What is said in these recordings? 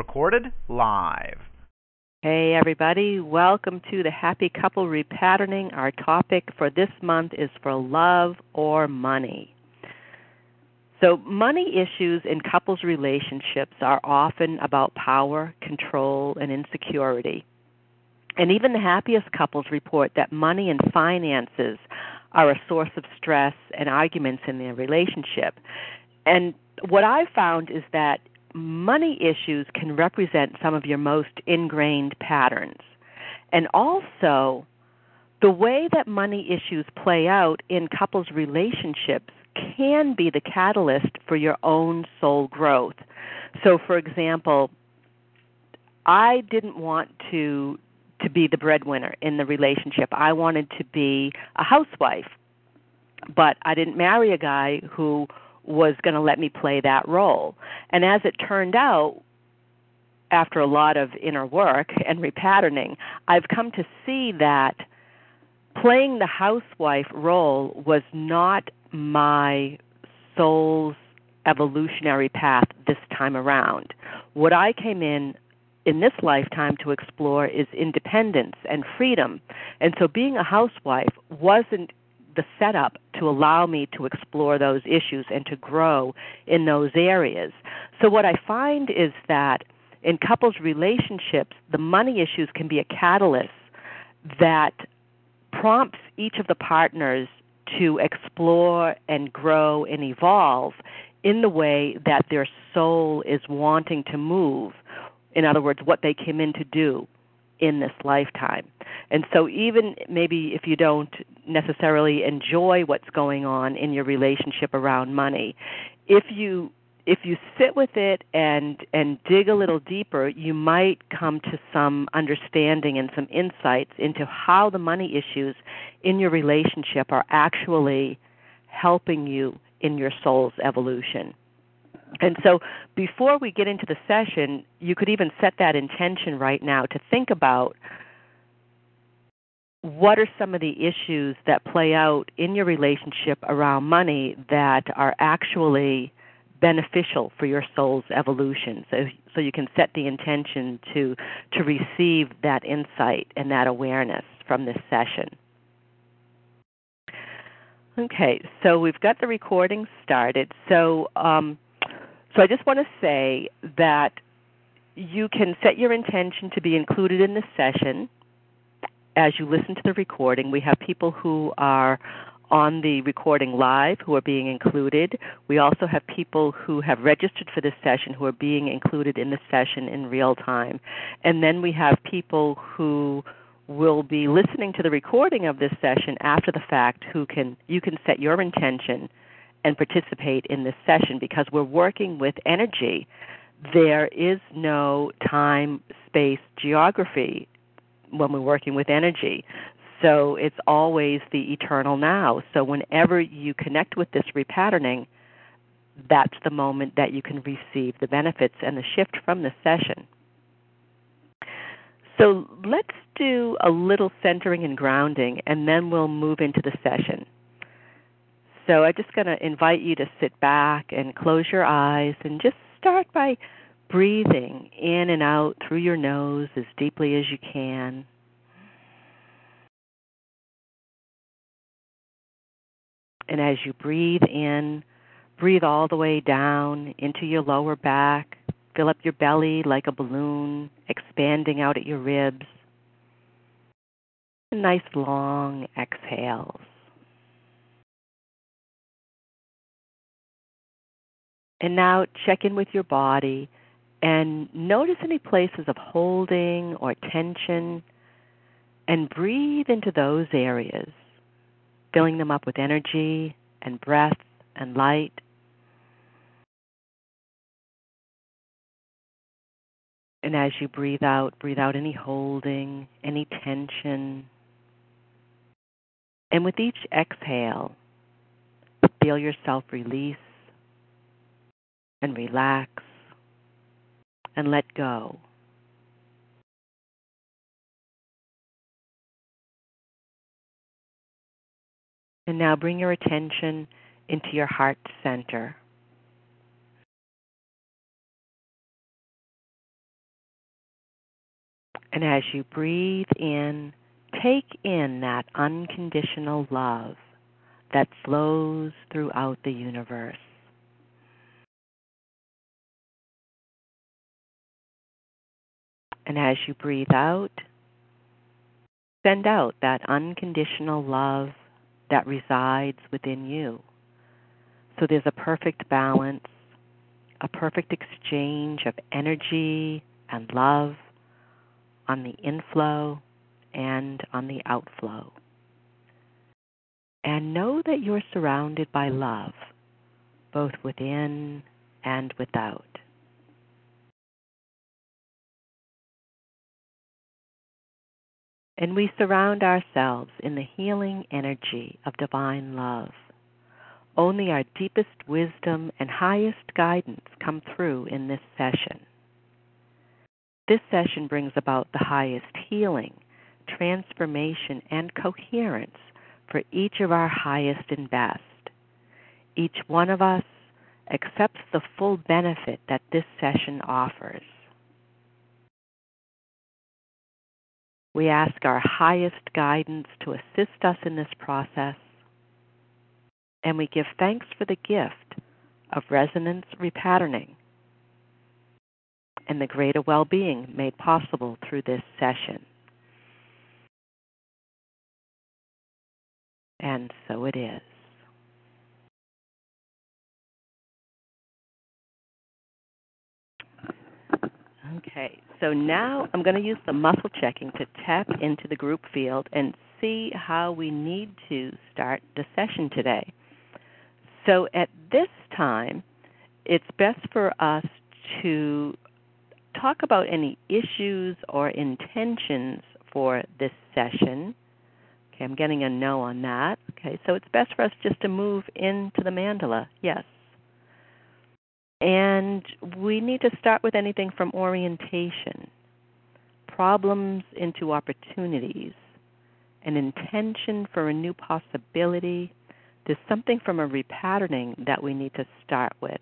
Recorded live. Hey, everybody. Welcome to the Happy Couple Repatterning. Our topic for this month is for love or money. So, money issues in couples' relationships are often about power, control, and insecurity. And even the happiest couples report that money and finances are a source of stress and arguments in their relationship. And what I've found is that money issues can represent some of your most ingrained patterns. And also, the way that money issues play out in couples' relationships can be the catalyst for your own soul growth. So, for example, I didn't want to to be the breadwinner in the relationship. I wanted to be a housewife. But I didn't marry a guy who was going to let me play that role. And as it turned out, after a lot of inner work and repatterning, I've come to see that playing the housewife role was not my soul's evolutionary path this time around. What I came in in this lifetime to explore is independence and freedom. And so being a housewife wasn't the setup to allow me to explore those issues and to grow in those areas. So, what I find is that in couples' relationships, the money issues can be a catalyst that prompts each of the partners to explore and grow and evolve in the way that their soul is wanting to move. In other words, what they came in to do in this lifetime. And so, even maybe if you don't necessarily enjoy what's going on in your relationship around money, if you if you sit with it and and dig a little deeper, you might come to some understanding and some insights into how the money issues in your relationship are actually helping you in your soul's evolution. And so before we get into the session, you could even set that intention right now to think about what are some of the issues that play out in your relationship around money that are actually beneficial for your soul's evolution. So so you can set the intention to to receive that insight and that awareness from this session. Okay so we've got the recording started. So um, so I just want to say that you can set your intention to be included in this session as you listen to the recording. We have people who are on the recording live who are being included. We also have people who have registered for this session who are being included in the session in real time. And then we have people who will be listening to the recording of this session after the fact who can you can set your intention and participate in this session because we're working with energy. There is no time, space, geography when we're working with energy. So it's always the eternal now. So whenever you connect with this repatterning, that's the moment that you can receive the benefits and the shift from the session. So let's do a little centering and grounding, and then we'll move into the session. So I'm just going to invite you to sit back and close your eyes and just start by breathing in and out through your nose as deeply as you can. And as you breathe in, breathe all the way down into your lower back. Fill up your belly like a balloon, expanding out at your ribs. Nice long exhales. And now check in with your body and notice any places of holding or tension and breathe into those areas, filling them up with energy and breath and light. And as you breathe out, breathe out any holding, any tension. And with each exhale, feel yourself release and relax and let go. And now bring your attention into your heart center. And as you breathe in, take in that unconditional love that flows throughout the universe. And as you breathe out, send out that unconditional love that resides within you. So there's a perfect balance, a perfect exchange of energy and love on the inflow and on the outflow. And know that you're surrounded by love, both within and without. And we surround ourselves in the healing energy of divine love. Only our deepest wisdom and highest guidance come through in this session. This session brings about the highest healing, transformation, and coherence for each of our highest and best. Each one of us accepts the full benefit that this session offers. We ask our highest guidance to assist us in this process, and we give thanks for the gift of resonance repatterning and the greater well being made possible through this session. And so it is. Okay, so now I'm going to use the muscle checking to tap into the group field and see how we need to start the session today. So at this time, it's best for us to talk about any issues or intentions for this session. Okay, I'm getting a no on that. Okay, so it's best for us just to move into the mandala. Yes. And we need to start with anything from orientation, problems into opportunities, an intention for a new possibility. There's something from a repatterning that we need to start with.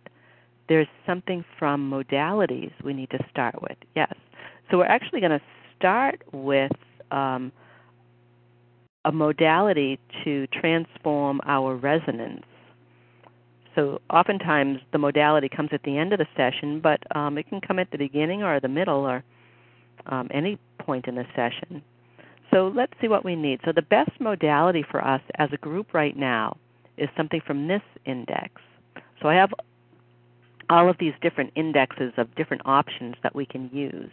There's something from modalities we need to start with. Yes. So we're actually going to start with um, a modality to transform our resonance so oftentimes the modality comes at the end of the session, but um, it can come at the beginning or the middle or um, any point in the session. So let's see what we need. So the best modality for us as a group right now is something from this index. So I have all of these different indexes of different options that we can use.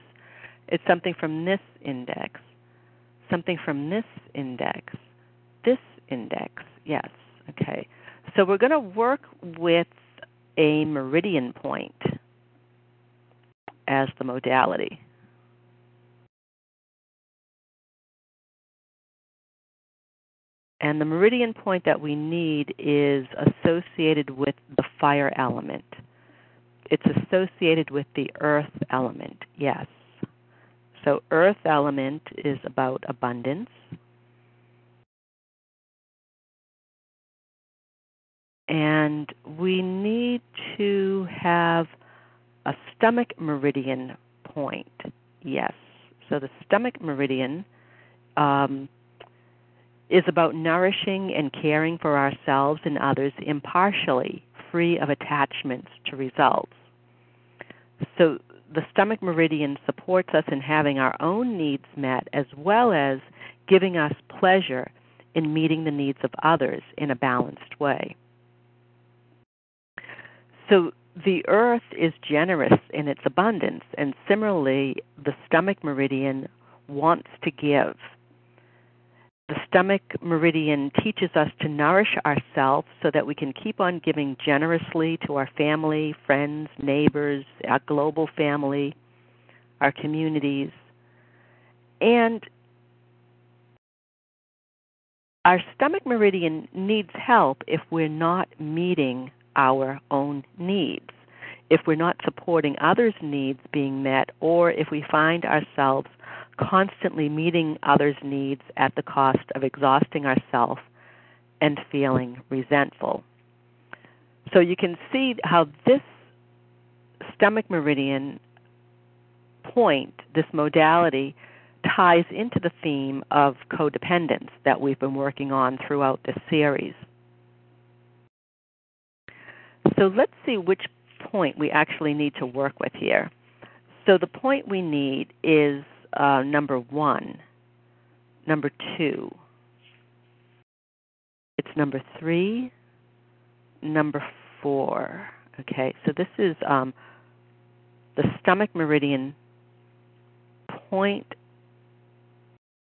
It's something from this index, something from this index, this index, yes, okay. So we're going to work with a meridian point as the modality. And the meridian point that we need is associated with the fire element. It's associated with the earth element, yes. So, earth element is about abundance. And we need to have a stomach meridian point. Yes. So the stomach meridian um, is about nourishing and caring for ourselves and others impartially, free of attachments to results. So the stomach meridian supports us in having our own needs met as well as giving us pleasure in meeting the needs of others in a balanced way. So the earth is generous in its abundance, and similarly, the stomach meridian wants to give. the stomach meridian teaches us to nourish ourselves so that we can keep on giving generously to our family, friends, neighbors, our global family, our communities. And our stomach meridian needs help if we're not meeting our own needs, if we're not supporting others' needs being met, or if we find ourselves constantly meeting others' needs at the cost of exhausting ourselves and feeling resentful. So you can see how this stomach meridian point, this modality, ties into the theme of codependence that we've been working on throughout this series. So let's see which point we actually need to work with here. So the point we need is uh, number one, number two, it's number three, number four. Okay, so this is um, the stomach meridian point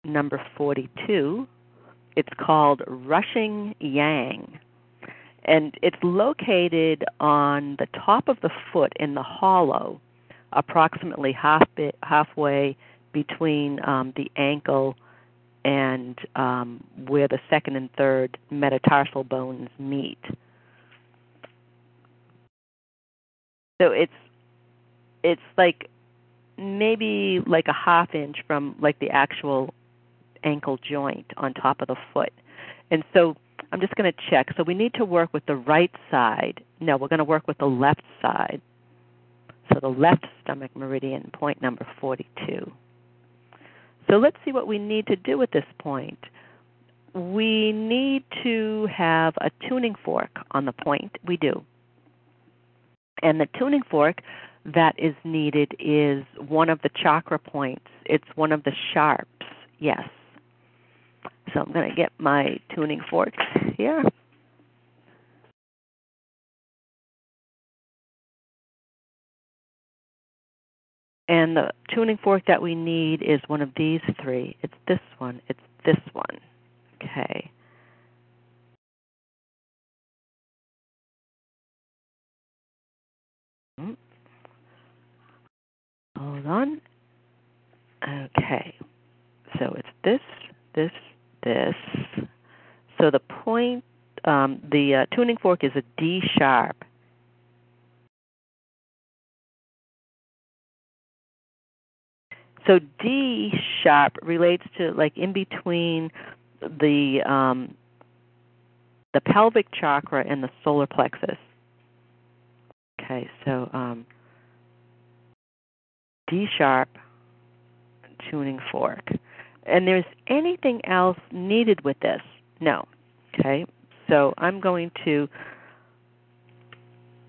number 42. It's called Rushing Yang. And it's located on the top of the foot in the hollow, approximately half bit, halfway between um, the ankle and um, where the second and third metatarsal bones meet. So it's it's like maybe like a half inch from like the actual ankle joint on top of the foot. And so I'm just going to check. So we need to work with the right side. No, we're going to work with the left side. So the left stomach meridian, point number 42. So let's see what we need to do at this point. We need to have a tuning fork on the point. We do. And the tuning fork that is needed is one of the chakra points. It's one of the sharps. Yes. So I'm going to get my tuning fork here. And the tuning fork that we need is one of these three. It's this one. It's this one. Okay. Hmm. Hold on. Okay. So it's this, this, this. So the point, um, the uh, tuning fork is a D sharp. So D sharp relates to like in between the um, the pelvic chakra and the solar plexus. Okay, so um, D sharp tuning fork. And there's anything else needed with this? No. Okay. So I'm going to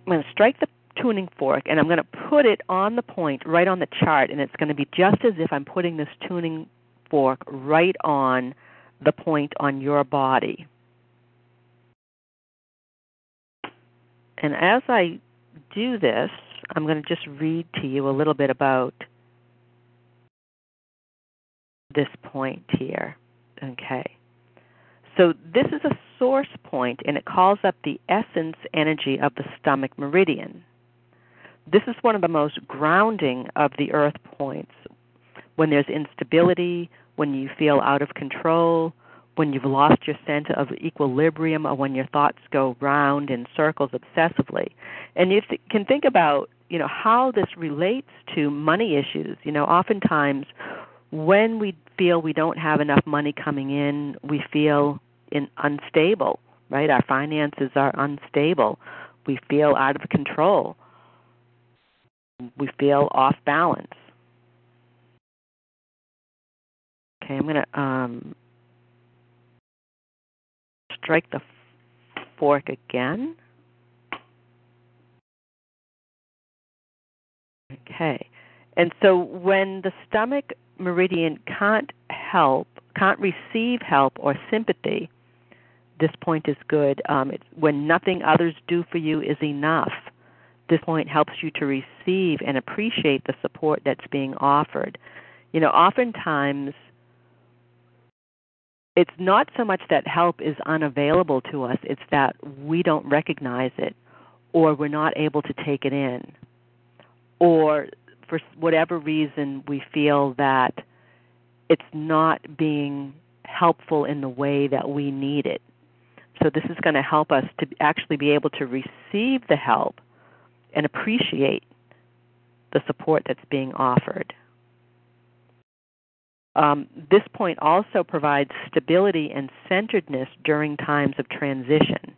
I'm going to strike the tuning fork and I'm going to put it on the point right on the chart and it's going to be just as if I'm putting this tuning fork right on the point on your body. And as I do this, I'm going to just read to you a little bit about this point here. Okay. So this is a source point and it calls up the essence energy of the stomach meridian. This is one of the most grounding of the earth points. When there's instability, when you feel out of control, when you've lost your sense of equilibrium, or when your thoughts go round in circles obsessively. And you can think about, you know, how this relates to money issues. You know, oftentimes when we feel we don't have enough money coming in, we feel in, unstable, right? Our finances are unstable. We feel out of control. We feel off balance. Okay, I'm going to um, strike the fork again. Okay. And so when the stomach meridian can't help, can't receive help or sympathy, this point is good. Um, it's when nothing others do for you is enough. This point helps you to receive and appreciate the support that's being offered. You know, oftentimes it's not so much that help is unavailable to us, it's that we don't recognize it or we're not able to take it in. Or for whatever reason we feel that it's not being helpful in the way that we need it. So this is going to help us to actually be able to receive the help and appreciate the support that's being offered. Um, this point also provides stability and centeredness during times of transition.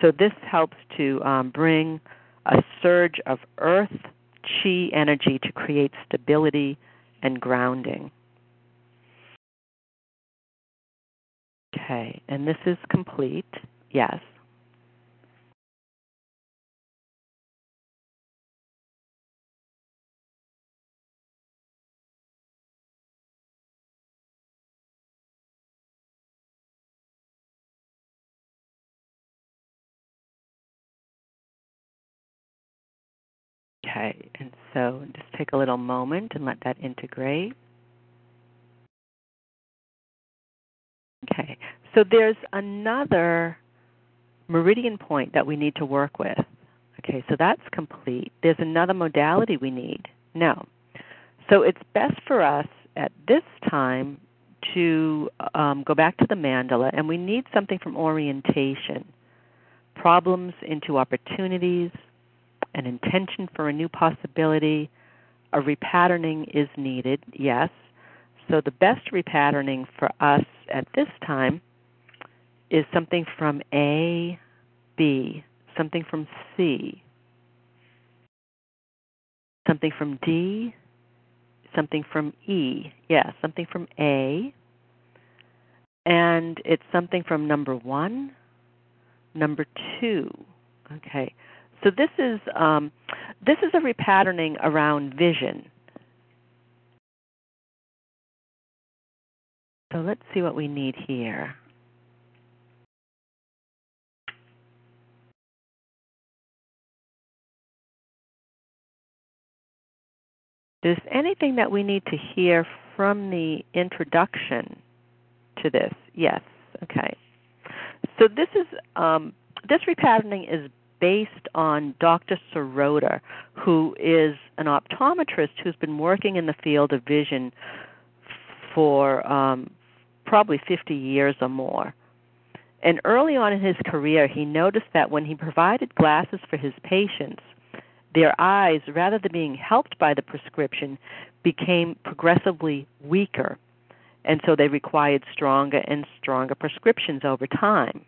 So, this helps to um, bring a surge of earth chi energy to create stability and grounding. Okay, and this is complete. Yes. So just take a little moment and let that integrate. Okay, so there's another meridian point that we need to work with. Okay, so that's complete. There's another modality we need. No. So it's best for us at this time to um, go back to the mandala, and we need something from orientation problems into opportunities, an intention for a new possibility, a repatterning is needed, yes. So the best repatterning for us at this time is something from A, B, something from C, something from D, something from E. Yeah, something from A. And it's something from number one, number two. Okay. So this is um, this is a repatterning around vision. So let's see what we need here. Is anything that we need to hear from the introduction to this? Yes. Okay. So this is um, this repatterning is based on Dr. Sirota, who is an optometrist who's been working in the field of vision for um, probably 50 years or more. And early on in his career, he noticed that when he provided glasses for his patients, their eyes, rather than being helped by the prescription, became progressively weaker. And so they required stronger and stronger prescriptions over time.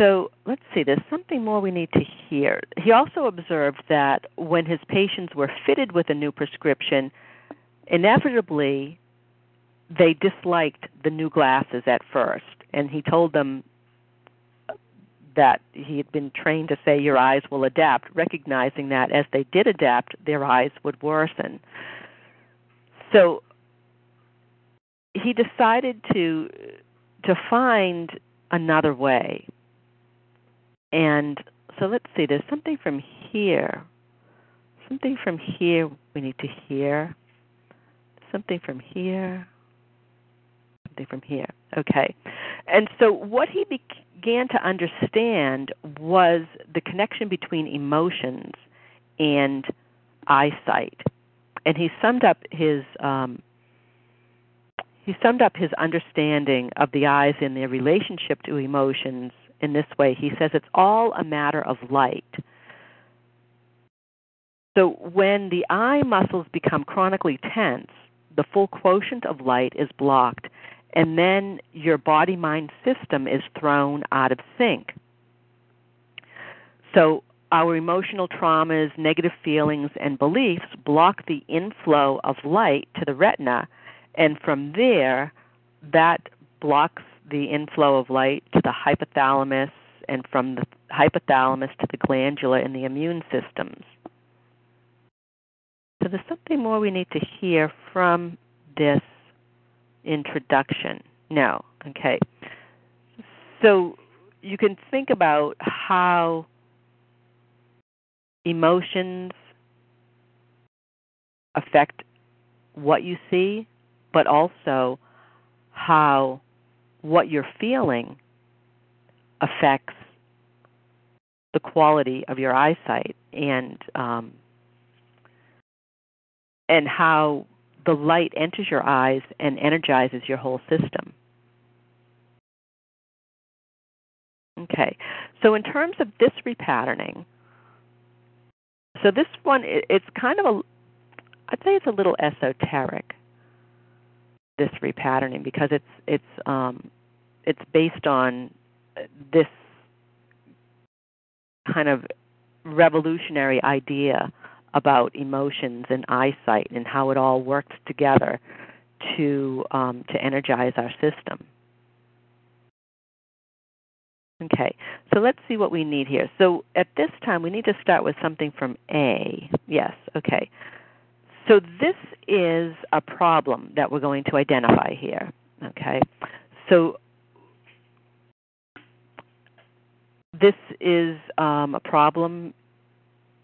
So let's see, there's something more we need to hear. He also observed that when his patients were fitted with a new prescription, inevitably they disliked the new glasses at first. And he told them that he had been trained to say your eyes will adapt, recognizing that as they did adapt, their eyes would worsen. So he decided to to find another way. And so let's see, there's something from here. Something from here we need to hear. Something from here. Something from here. Okay. And so what he began to understand was the connection between emotions and eyesight. And he summed up his um, he summed up his understanding of the eyes and their relationship to emotions in this way. He says it's all a matter of light. So when the eye muscles become chronically tense, the full quotient of light is blocked, and then your body mind system is thrown out of sync. So our emotional traumas, negative feelings, and beliefs block the inflow of light to the retina, and from there, that blocks the inflow of light to the hypothalamus and from the hypothalamus to the glandular and the immune systems. So there's something more we need to hear from this introduction. No, okay. So you can think about how emotions affect what you see, but also how what you're feeling affects the quality of your eyesight and um, and how the light enters your eyes and energizes your whole system. Okay, so in terms of this repatterning, so this one it's kind of a I'd say it's a little esoteric. This repatterning because it's it's um, it's based on this kind of revolutionary idea about emotions and eyesight and how it all works together to um, to energize our system. Okay, so let's see what we need here. So at this time, we need to start with something from A. Yes, okay. So this is a problem that we're going to identify here. Okay, so this is um, a problem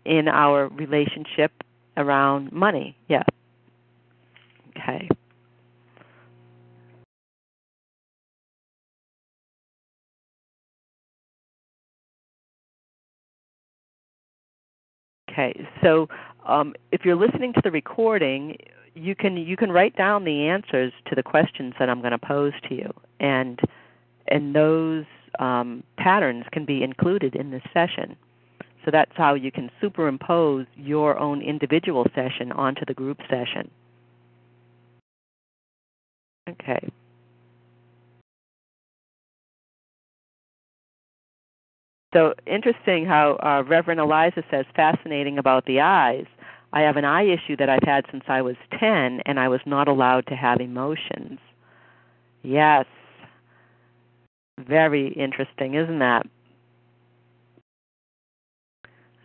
in our relationship around money. Yeah. Okay. Okay, so um, if you're listening to the recording, you can you can write down the answers to the questions that I'm going to pose to you, and and those um, patterns can be included in this session. So that's how you can superimpose your own individual session onto the group session. Okay. So interesting how uh, Reverend Eliza says, fascinating about the eyes. I have an eye issue that I've had since I was 10, and I was not allowed to have emotions. Yes. Very interesting, isn't that?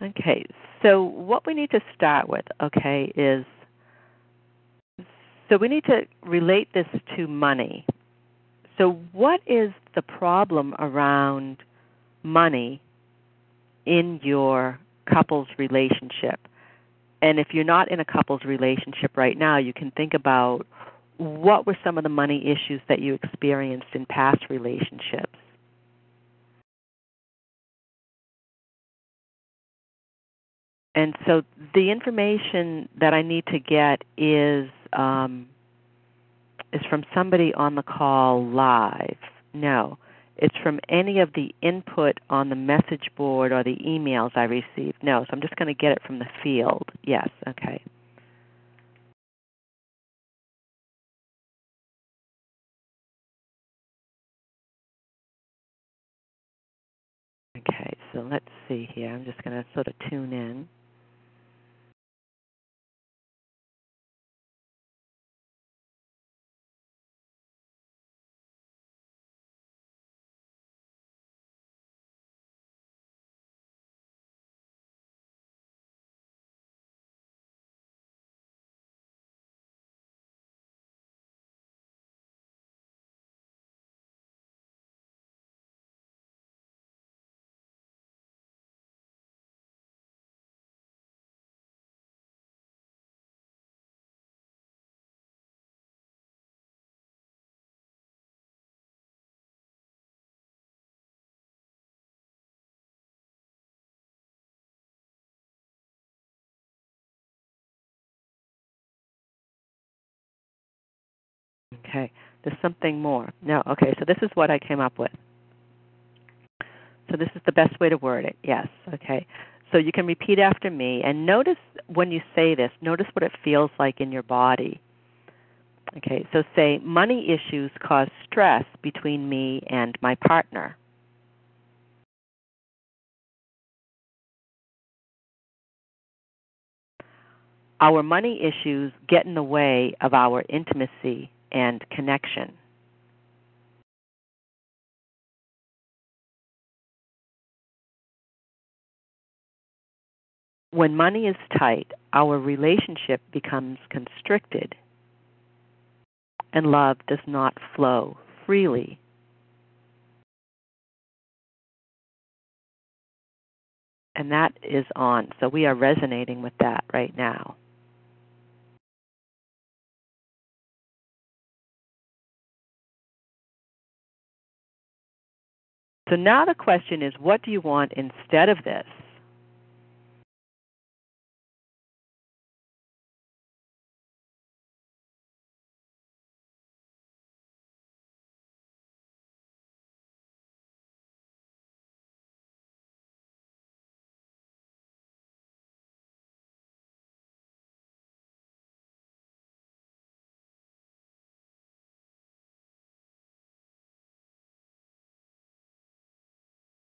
Okay, so what we need to start with, okay, is so we need to relate this to money. So, what is the problem around money in your couple's relationship? And if you're not in a couple's relationship right now, you can think about what were some of the money issues that you experienced in past relationships? And so the information that I need to get is um, is from somebody on the call live. No, it's from any of the input on the message board or the emails I received. No, so I'm just going to get it from the field. Yes, okay. Okay, so let's see here. I'm just going to sort of tune in. Okay, there's something more. No, okay, so this is what I came up with. So this is the best way to word it. Yes, okay. So you can repeat after me and notice when you say this, notice what it feels like in your body. Okay, so say money issues cause stress between me and my partner. Our money issues get in the way of our intimacy and connection. When money is tight, our relationship becomes constricted and love does not flow freely. And that is on. So we are resonating with that right now. So now the question is what do you want instead of this?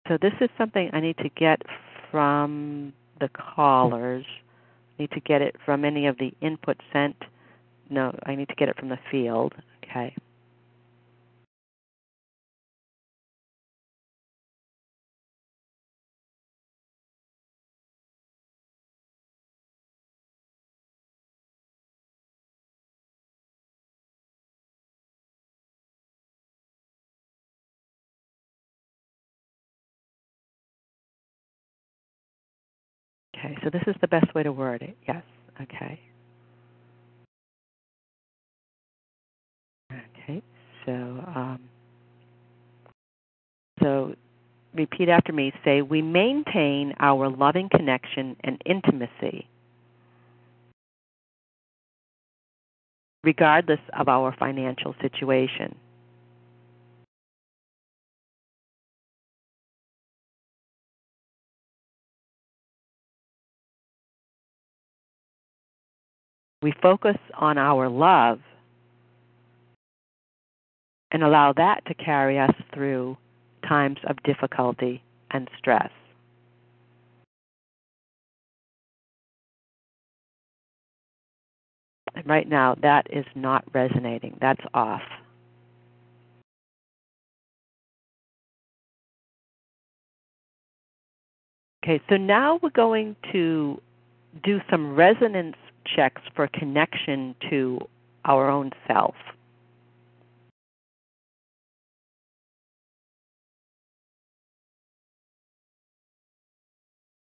So this is something I need to get from the callers. I need to get it from any of the input sent. No, I need to get it from the field. Okay. So this is the best way to word it. Yes. Okay. Okay. So, um, so repeat after me. Say, we maintain our loving connection and intimacy regardless of our financial situation. We focus on our love and allow that to carry us through times of difficulty and stress. And right now, that is not resonating. That's off. Okay, so now we're going to do some resonance checks for connection to our own self.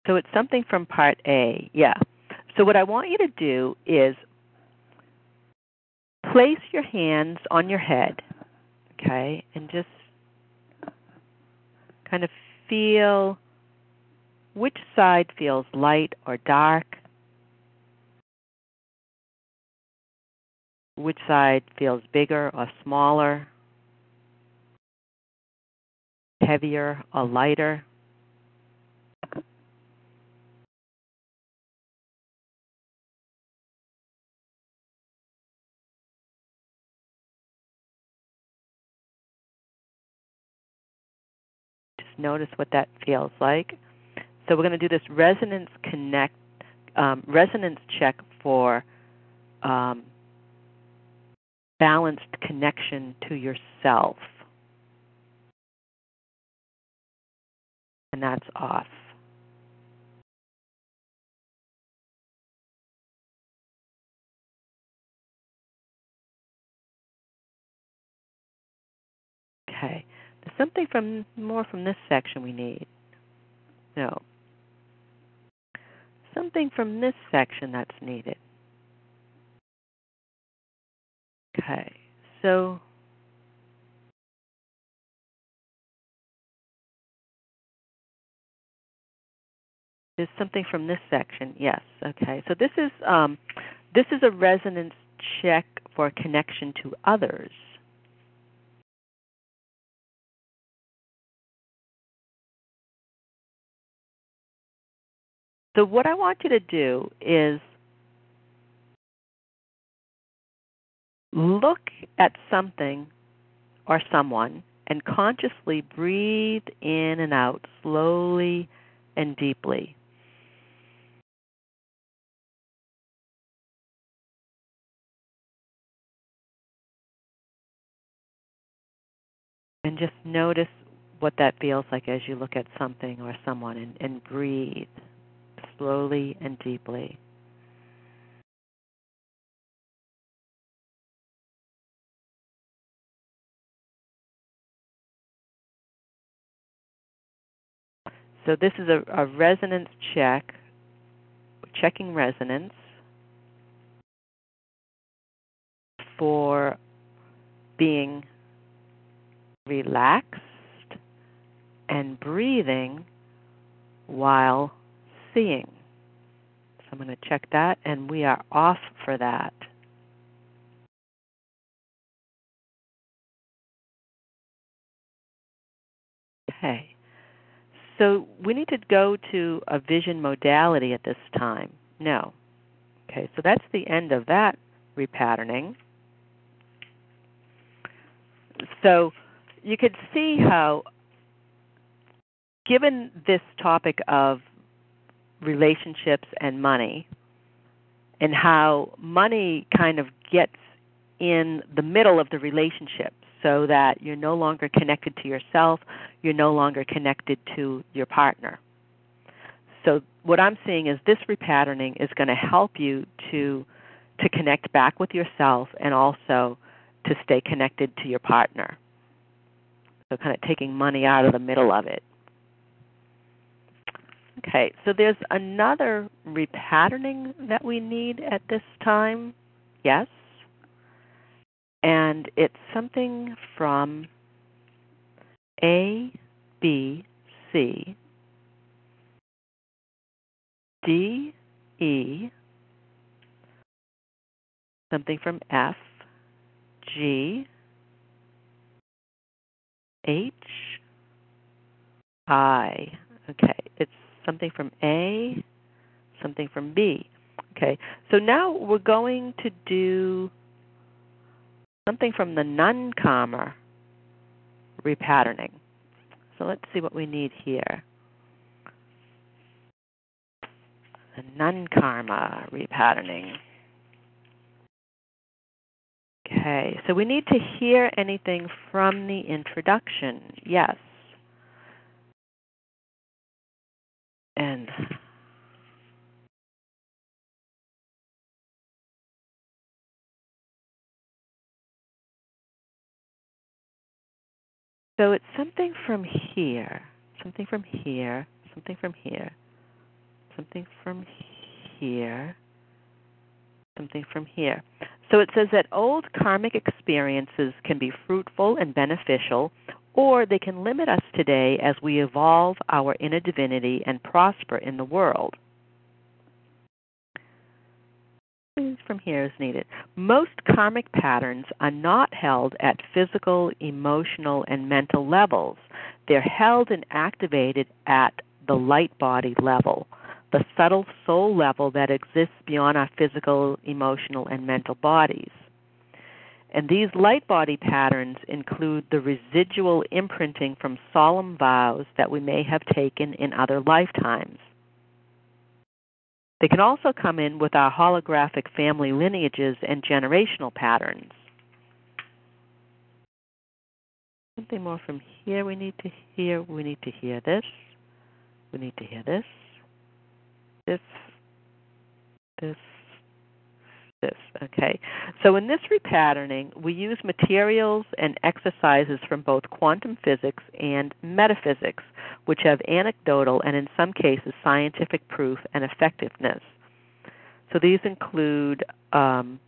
So it's something from part A. Yeah. So what I want you to do is place your hands on your head, okay, and just kind of feel which side feels light or dark. Which side feels bigger or smaller, heavier or lighter. Just notice what that feels like. So we're going to do this resonance connect um, resonance check for um, balanced connection to yourself. And that's off. Okay. There's something from more from this section we need. No. Something from this section that's needed. Okay, so there's something from this section. Yes. Okay. So this is um, this is a resonance check for connection to others. So what I want you to do is look at something or someone and consciously breathe in and out slowly and deeply. And just notice what that feels like as you look at something or someone and, and breathe slowly and deeply. So this is a, a resonance check, checking resonance for being relaxed and breathing while seeing. So I'm going to check that, and we are off for that. Okay. So we need to go to a vision modality at this time. No. Okay, so that's the end of that repatterning. So you could see how, given this topic of relationships and money, and how money kind of gets in the middle of the relationship so that you're no longer connected to yourself, you're no longer connected to your partner. So what I'm seeing is this repatterning is going to help you to to connect back with yourself and also to stay connected to your partner. So kind of taking money out of the middle of it. Okay, so there's another repatterning that we need at this time. Yes and it's something from A, B, C, D, E, something from F, G, H, I. Okay, it's something from A, something from B. Okay, so now we're going to do something from the non karma repatterning. So let's see what we need here. The non karma repatterning. Okay, so we need to hear anything from the introduction. Yes. And So it's something from here, something from here, something from here, something from here, something from here. So it says that old karmic experiences can be fruitful and beneficial, or they can limit us today as we evolve our inner divinity and prosper in the world. From here is needed. Most karmic patterns are not held at physical, emotional, and mental levels. They're held and activated at the light body level, the subtle soul level that exists beyond our physical, emotional, and mental bodies. And these light body patterns include the residual imprinting from solemn vows that we may have taken in other lifetimes. They can also come in with our holographic family lineages and generational patterns. Something more from here we need to hear. We need to hear this. We need to hear this. This. This. This. Okay. So in this repatterning, we use materials and exercises from both quantum physics and metaphysics which have anecdotal and in some cases scientific proof and effectiveness. So these include um,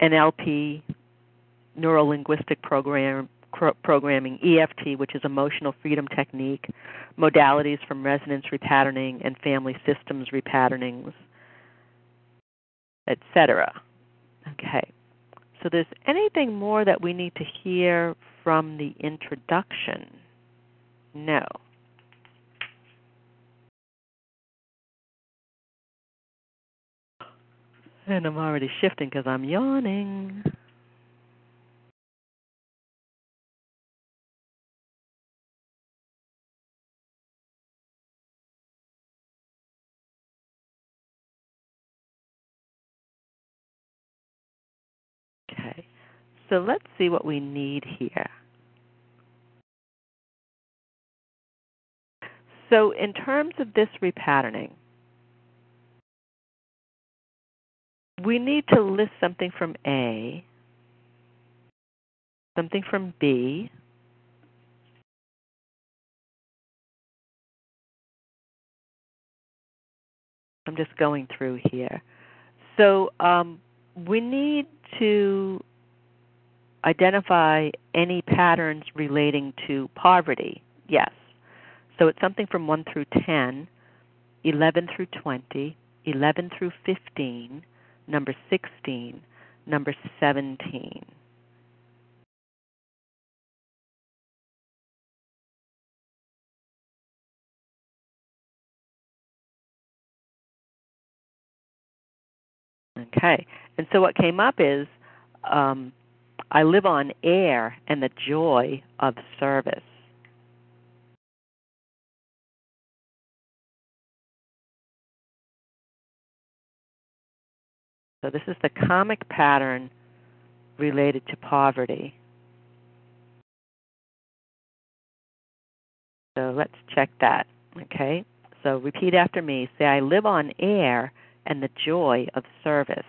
NLP, neuro linguistic program, programming, EFT, which is emotional freedom technique, modalities from resonance repatterning and family systems repatternings, etc. Okay. So there's anything more that we need to hear from the introduction? No. And I'm already shifting because I'm yawning. Okay, so let's see what we need here. So, in terms of this repatterning, we need to list something from A, something from B, I'm just going through here. So um, we need to identify any patterns relating to poverty. Yes. So it's something from 1 through 10, 11 through 20, 11 through 15, number 16, number 17. Okay. And so what came up is um, I live on air and the joy of service. So this is the karmic pattern related to poverty. So let's check that. Okay? So repeat after me. Say, I live on air and the joy of service.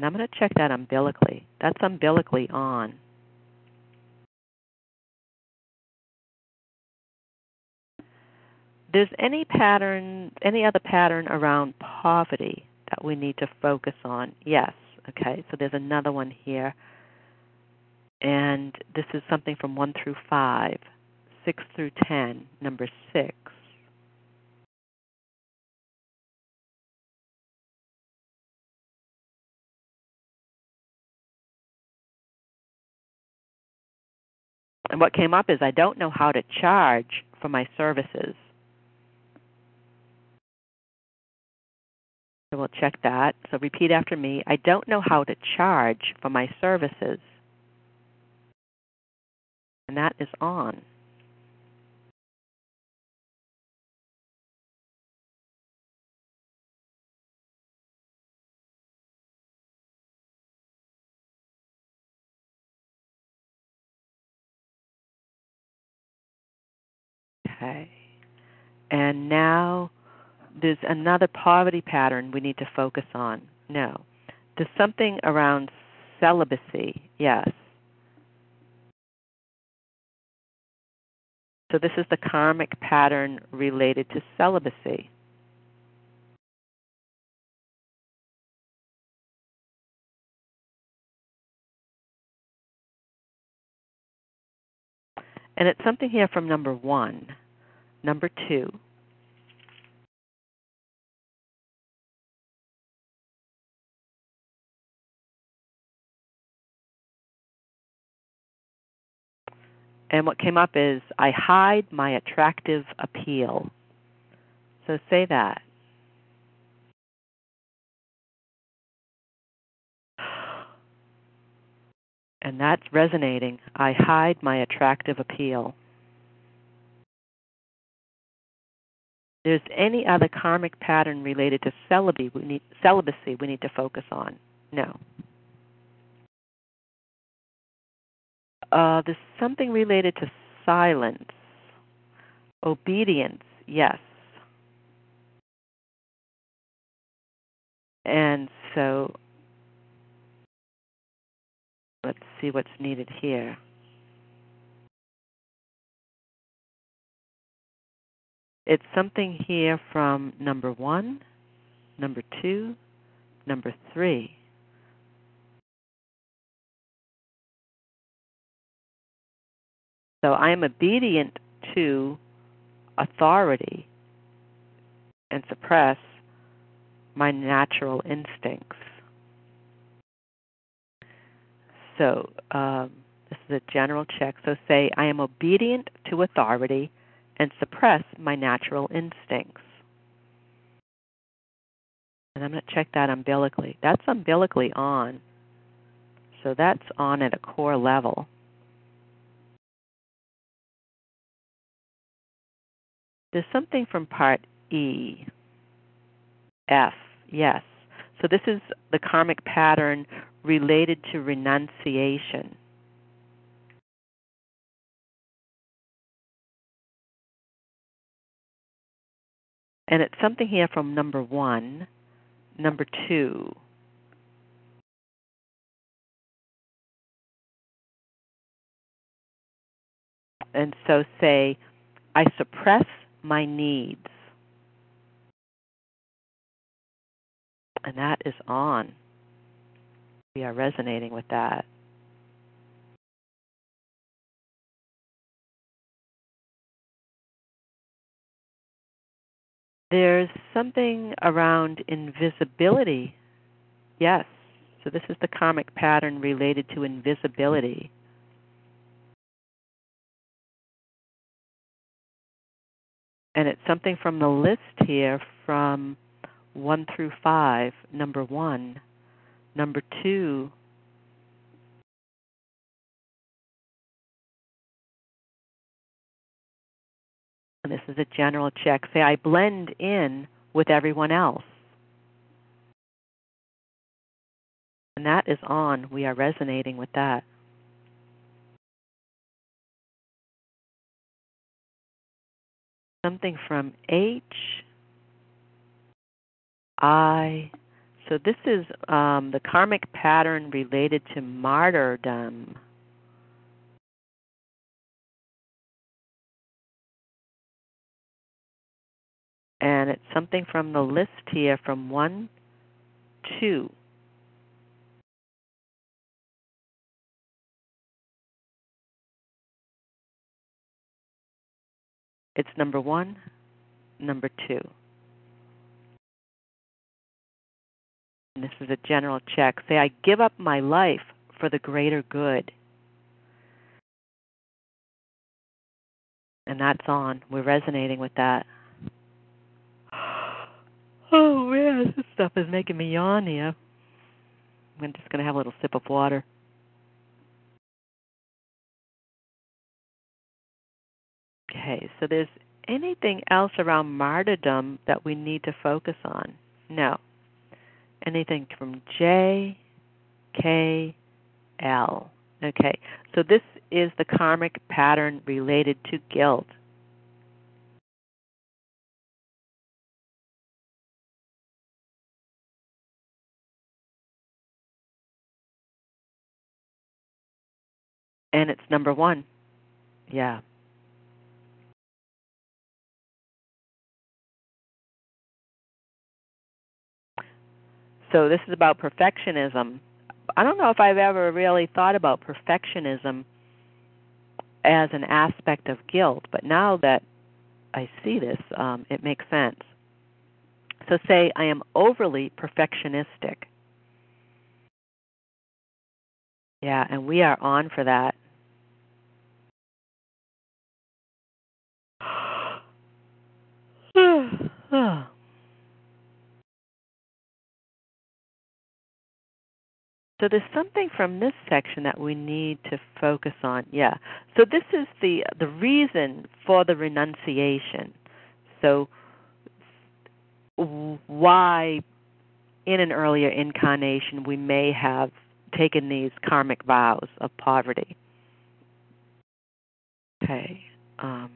And I'm going to check that umbilically. That's umbilically on. There's any pattern, any other pattern around poverty that we need to focus on? Yes. Okay, so there's another one here. And this is something from 1 through 5, 6 through 10, number 6. And what came up is I don't know how to charge for my services. So we'll check that. So repeat after me. I don't know how to charge for my services. And that is on. Okay. And now there's another poverty pattern we need to focus on. No. There's something around celibacy. Yes. So this is the karmic pattern related to celibacy. And it's something here from number one, number two, And what came up is, I hide my attractive appeal. So say that. And that's resonating. I hide my attractive appeal. There's any other karmic pattern related to celibacy we need, celibacy we need to focus on? No. Uh, there's something related to silence, obedience, yes. And so let's see what's needed here. It's something here from number one, number two, number three. So I am obedient to authority and suppress my natural instincts. So um, this is a general check. So say, I am obedient to authority and suppress my natural instincts. And I'm going to check that umbilically. That's umbilically on. So that's on at a core level. There's something from part E. F, yes. So this is the karmic pattern related to renunciation. And it's something here from number one, number two, and so say, I suppress my needs. And that is on. We are resonating with that. There's something around invisibility. Yes. So this is the karmic pattern related to invisibility. And it's something from the list here from 1 through 5. Number 1. Number 2. And this is a general check. Say, I blend in with everyone else. And that is on. We are resonating with that. Something from H, I. So this is um, the karmic pattern related to martyrdom. And it's something from the list here from 1, 2. It's number one, number two. And this is a general check. Say, I give up my life for the greater good. And that's on. We're resonating with that. Oh man, this stuff is making me yawn here. I'm just going to have a little sip of water. Okay, so there's anything else around martyrdom that we need to focus on? No. Anything from J, K, L. Okay, so this is the karmic pattern related to guilt. And it's number one. Yeah. So this is about perfectionism. I don't know if I've ever really thought about perfectionism as an aspect of guilt, but now that I see this, um, it makes sense. So say I am overly perfectionistic. Yeah, and we are on for that. So there's something from this section that we need to focus on. Yeah. So this is the the reason for the renunciation. So why in an earlier incarnation we may have taken these karmic vows of poverty. Okay. Um,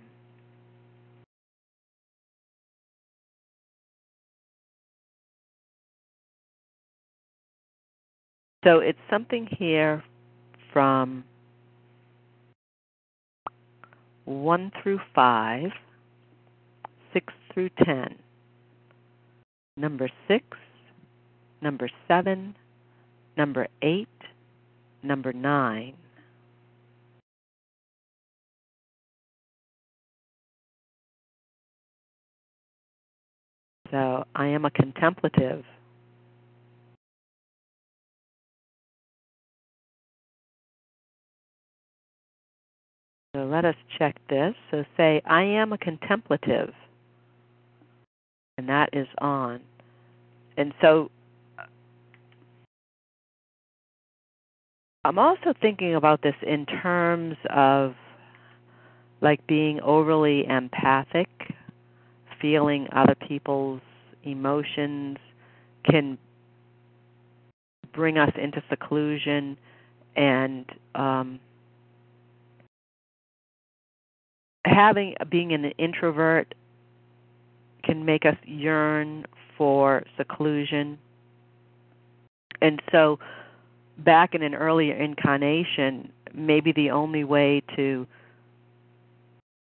So it's something here from 1 through 5, 6 through 10, number 6, number 7, number 8, number 9. So I am a contemplative. So let us check this. So say, I am a contemplative. And that is on. And so I'm also thinking about this in terms of like being overly empathic, feeling other people's emotions can bring us into seclusion and um, having being an introvert can make us yearn for seclusion. And so back in an earlier incarnation, maybe the only way to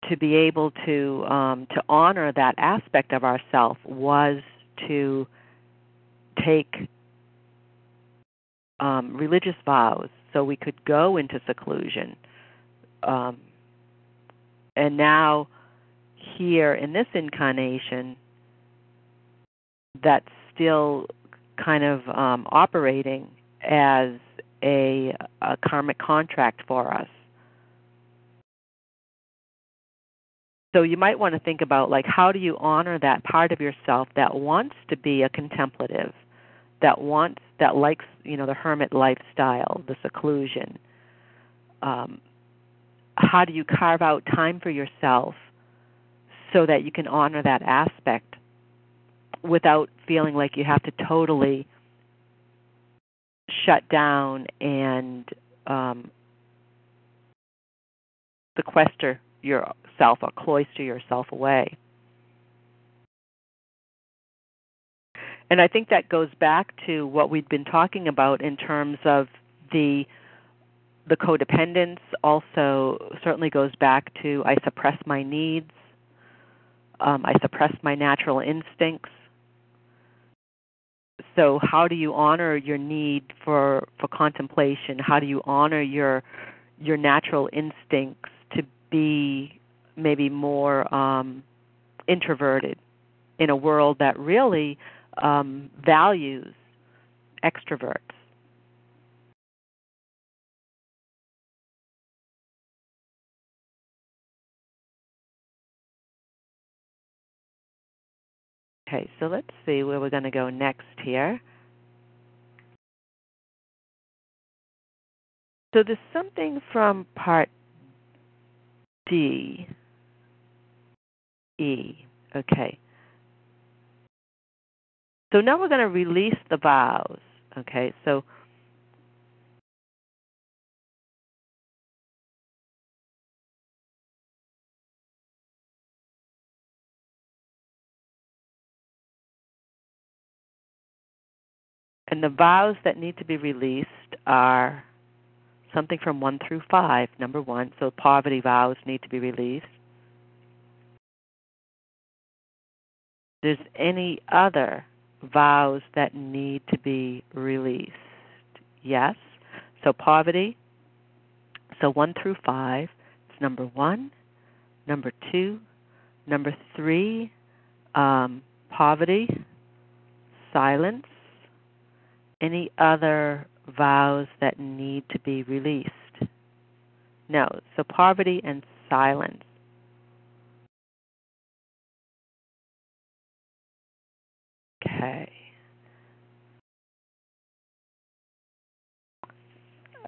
to be able to um, to honor that aspect of ourself was to take um, religious vows so we could go into seclusion. Um, and now, here in this incarnation, that's still kind of um, operating as a, a karmic contract for us. So you might want to think about like how do you honor that part of yourself that wants to be a contemplative, that wants that likes you know the hermit lifestyle, the seclusion. Um, how do you carve out time for yourself so that you can honor that aspect without feeling like you have to totally shut down and um, sequester yourself or cloister yourself away. And I think that goes back to what we've been talking about in terms of the the codependence also certainly goes back to I suppress my needs, um, I suppress my natural instincts. So how do you honor your need for for contemplation? How do you honor your your natural instincts to be maybe more um, introverted in a world that really um, values extroverts. Okay, so let's see where we're going to go next here. So there's something from part D. E. Okay. So now we're going to release the vows. Okay, so and the vows that need to be released are something from 1 through 5. Number 1, so poverty vows need to be released. There's any other vows that need to be released? Yes. So poverty. So 1 through 5. It's number 1, number 2, number 3, um, poverty, silence, any other vows that need to be released? No. So poverty and silence. Okay.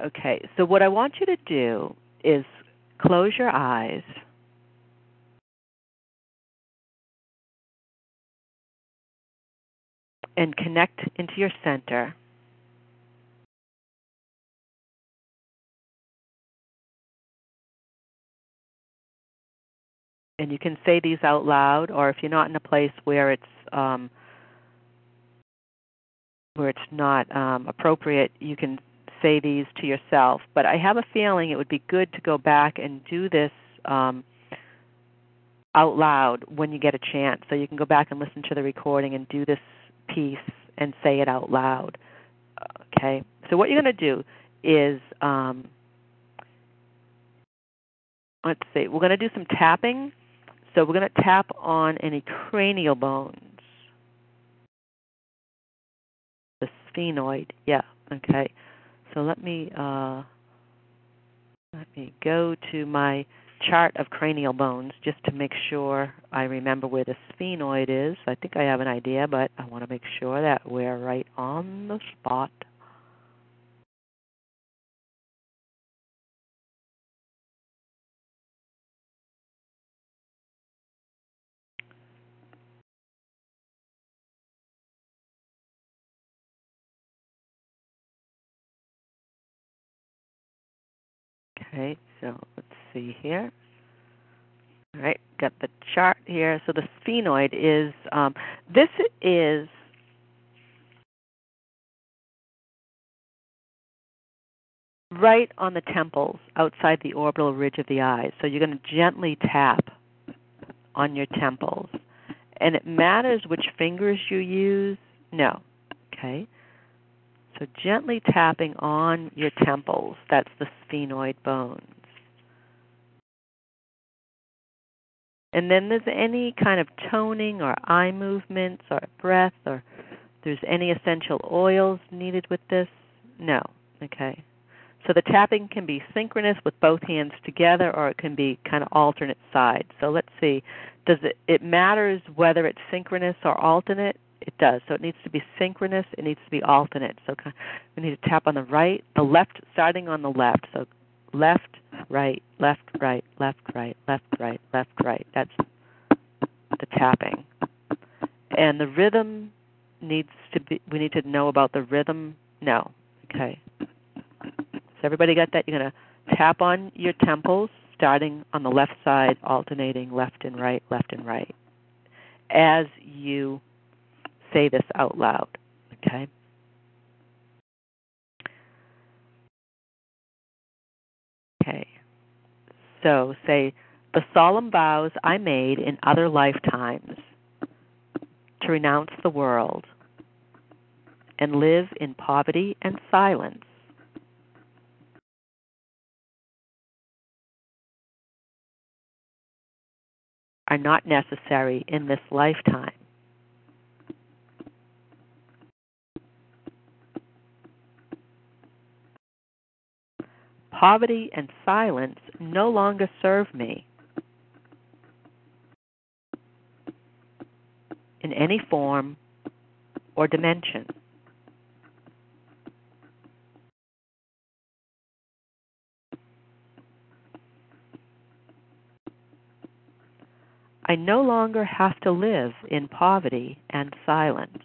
Okay, so what I want you to do is close your eyes. And connect into your center. And you can say these out loud, or if you're not in a place where it's um, where it's not um, appropriate, you can say these to yourself. But I have a feeling it would be good to go back and do this um, out loud when you get a chance. So you can go back and listen to the recording and do this piece and say it out loud. Okay? So what you're going to do is, um, let's see, we're going to do some tapping. So we're going to tap on any cranial bones The sphenoid. Yeah. Okay. So let me uh, let me go to my chart of cranial bones just to make sure I remember where the sphenoid is. I think I have an idea, but I want to make sure that we're right on the spot. Okay, so let's see here. All right, got the chart here. So the sphenoid is um, this is right on the temples outside the orbital ridge of the eyes. So you're going to gently tap on your temples. And it matters which fingers you use? No. Okay? So gently tapping on your temples, that's the sphenoid bones. And then there's any kind of toning or eye movements or breath or there's any essential oils needed with this? No. Okay. So the tapping can be synchronous with both hands together or it can be kind of alternate sides. So let's see. Does it it matters whether it's synchronous or alternate? It does. So it needs to be synchronous, it needs to be alternate. So we need to tap on the right, the left starting on the left. So left, right, left, right, left, right, left, right, left, right. That's the tapping. And the rhythm needs to be we need to know about the rhythm? No. Okay. So everybody got that? You're going to tap on your temples, starting on the left side, alternating left and right, left and right, as you say this out loud. Okay? Okay. So say, the solemn vows I made in other lifetimes to renounce the world and live in poverty and silence are not necessary in this lifetime. Poverty and silence no longer serve me in any form or dimension. I no longer have to live in poverty and silence.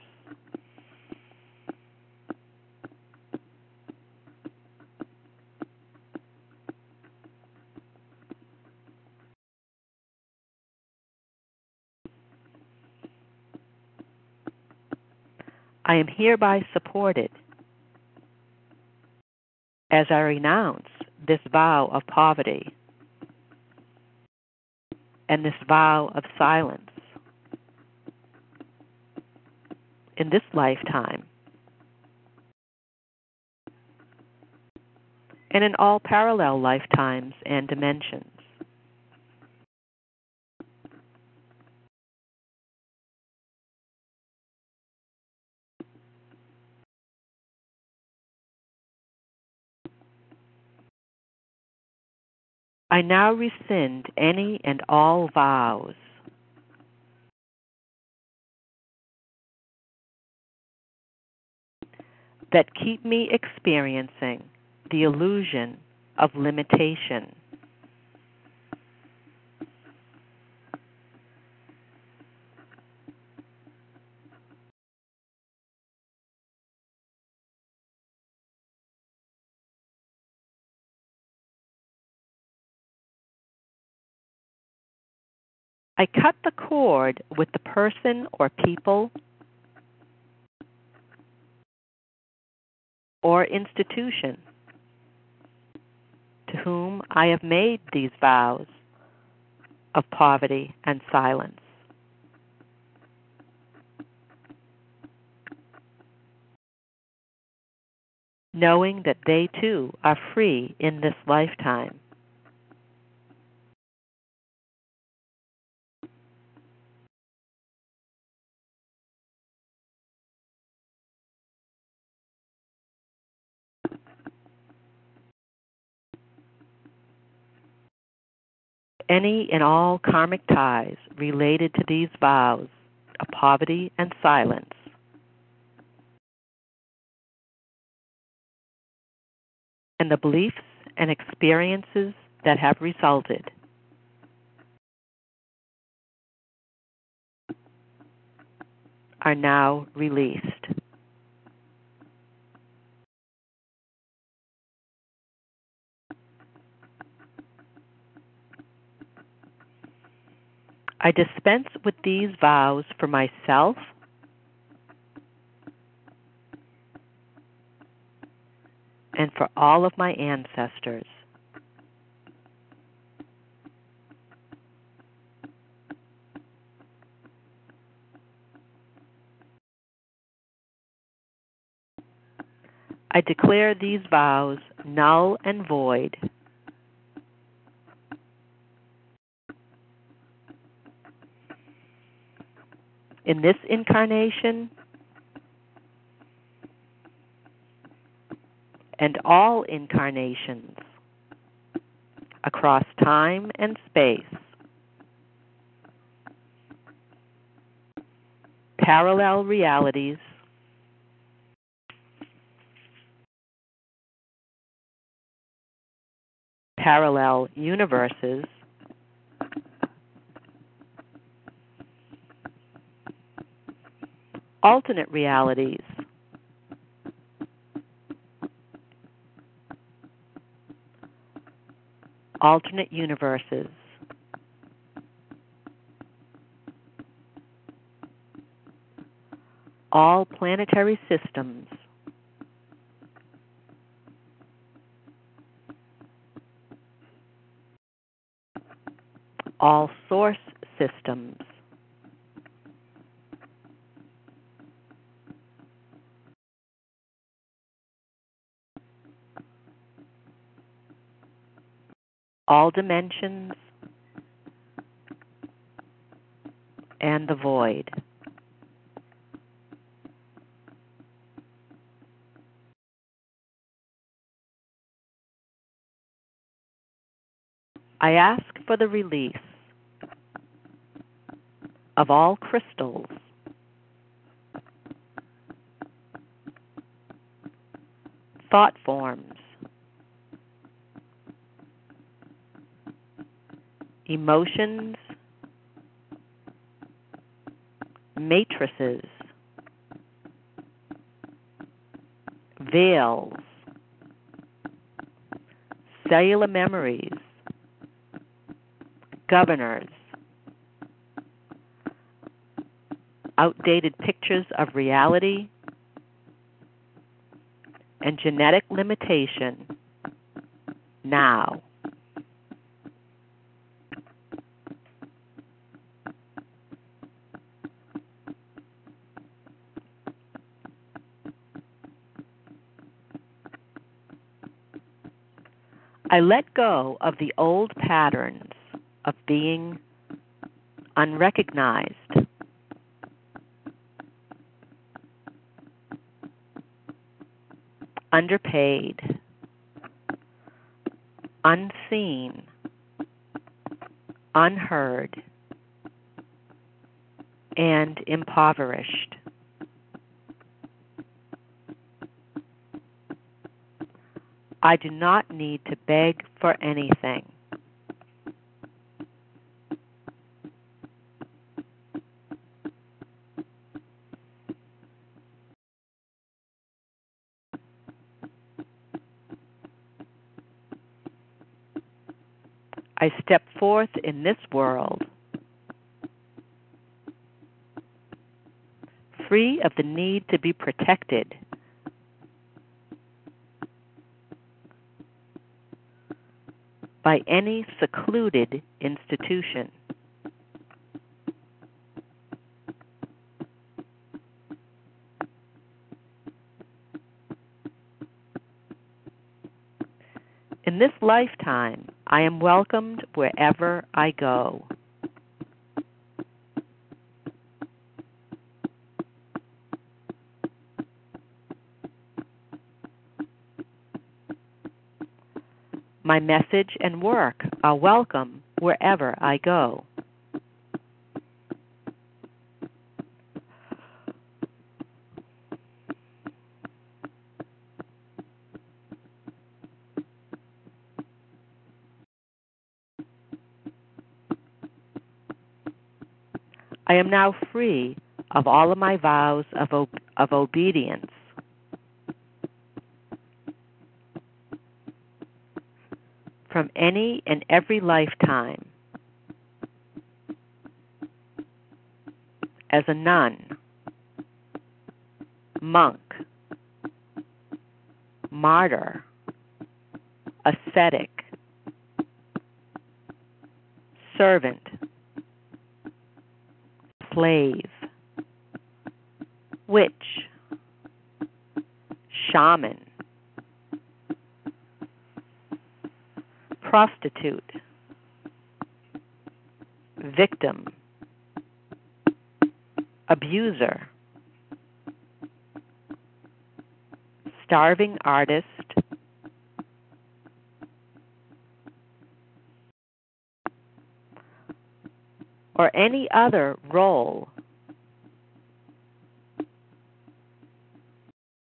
I am hereby supported as I renounce this vow of poverty and this vow of silence in this lifetime and in all parallel lifetimes and dimensions. I now rescind any and all vows. That keep me experiencing the illusion of limitation. I cut the cord with the person or people or institution to whom I have made these vows of poverty and silence. Knowing that they too are free in this lifetime. Any and all karmic ties related to these vows of poverty and silence. And the beliefs and experiences that have resulted. Are now released. I dispense with these vows for myself and for all of my ancestors. I declare these vows null and void. In this incarnation and all incarnations across time and space, parallel realities parallel universes, alternate realities, alternate universes. All planetary systems all source systems. All dimensions and the void. I ask for the release of all crystals thought forms emotions matrices veils cellular memories governors outdated pictures of reality, and genetic limitation now. I let go of the old patterns of being unrecognized. Underpaid, unseen, unheard, and impoverished. I do not need to beg for anything. I step forth in this world free of the need to be protected. By any secluded institution. In this lifetime, I am welcomed wherever I go. My message and work are welcome wherever I go. I am now free of all of my vows of, ob- of obedience. From any and every lifetime as a nun, monk, martyr, ascetic, servant, slave, witch, shaman, prostitute, victim, abuser, starving artist, or any other role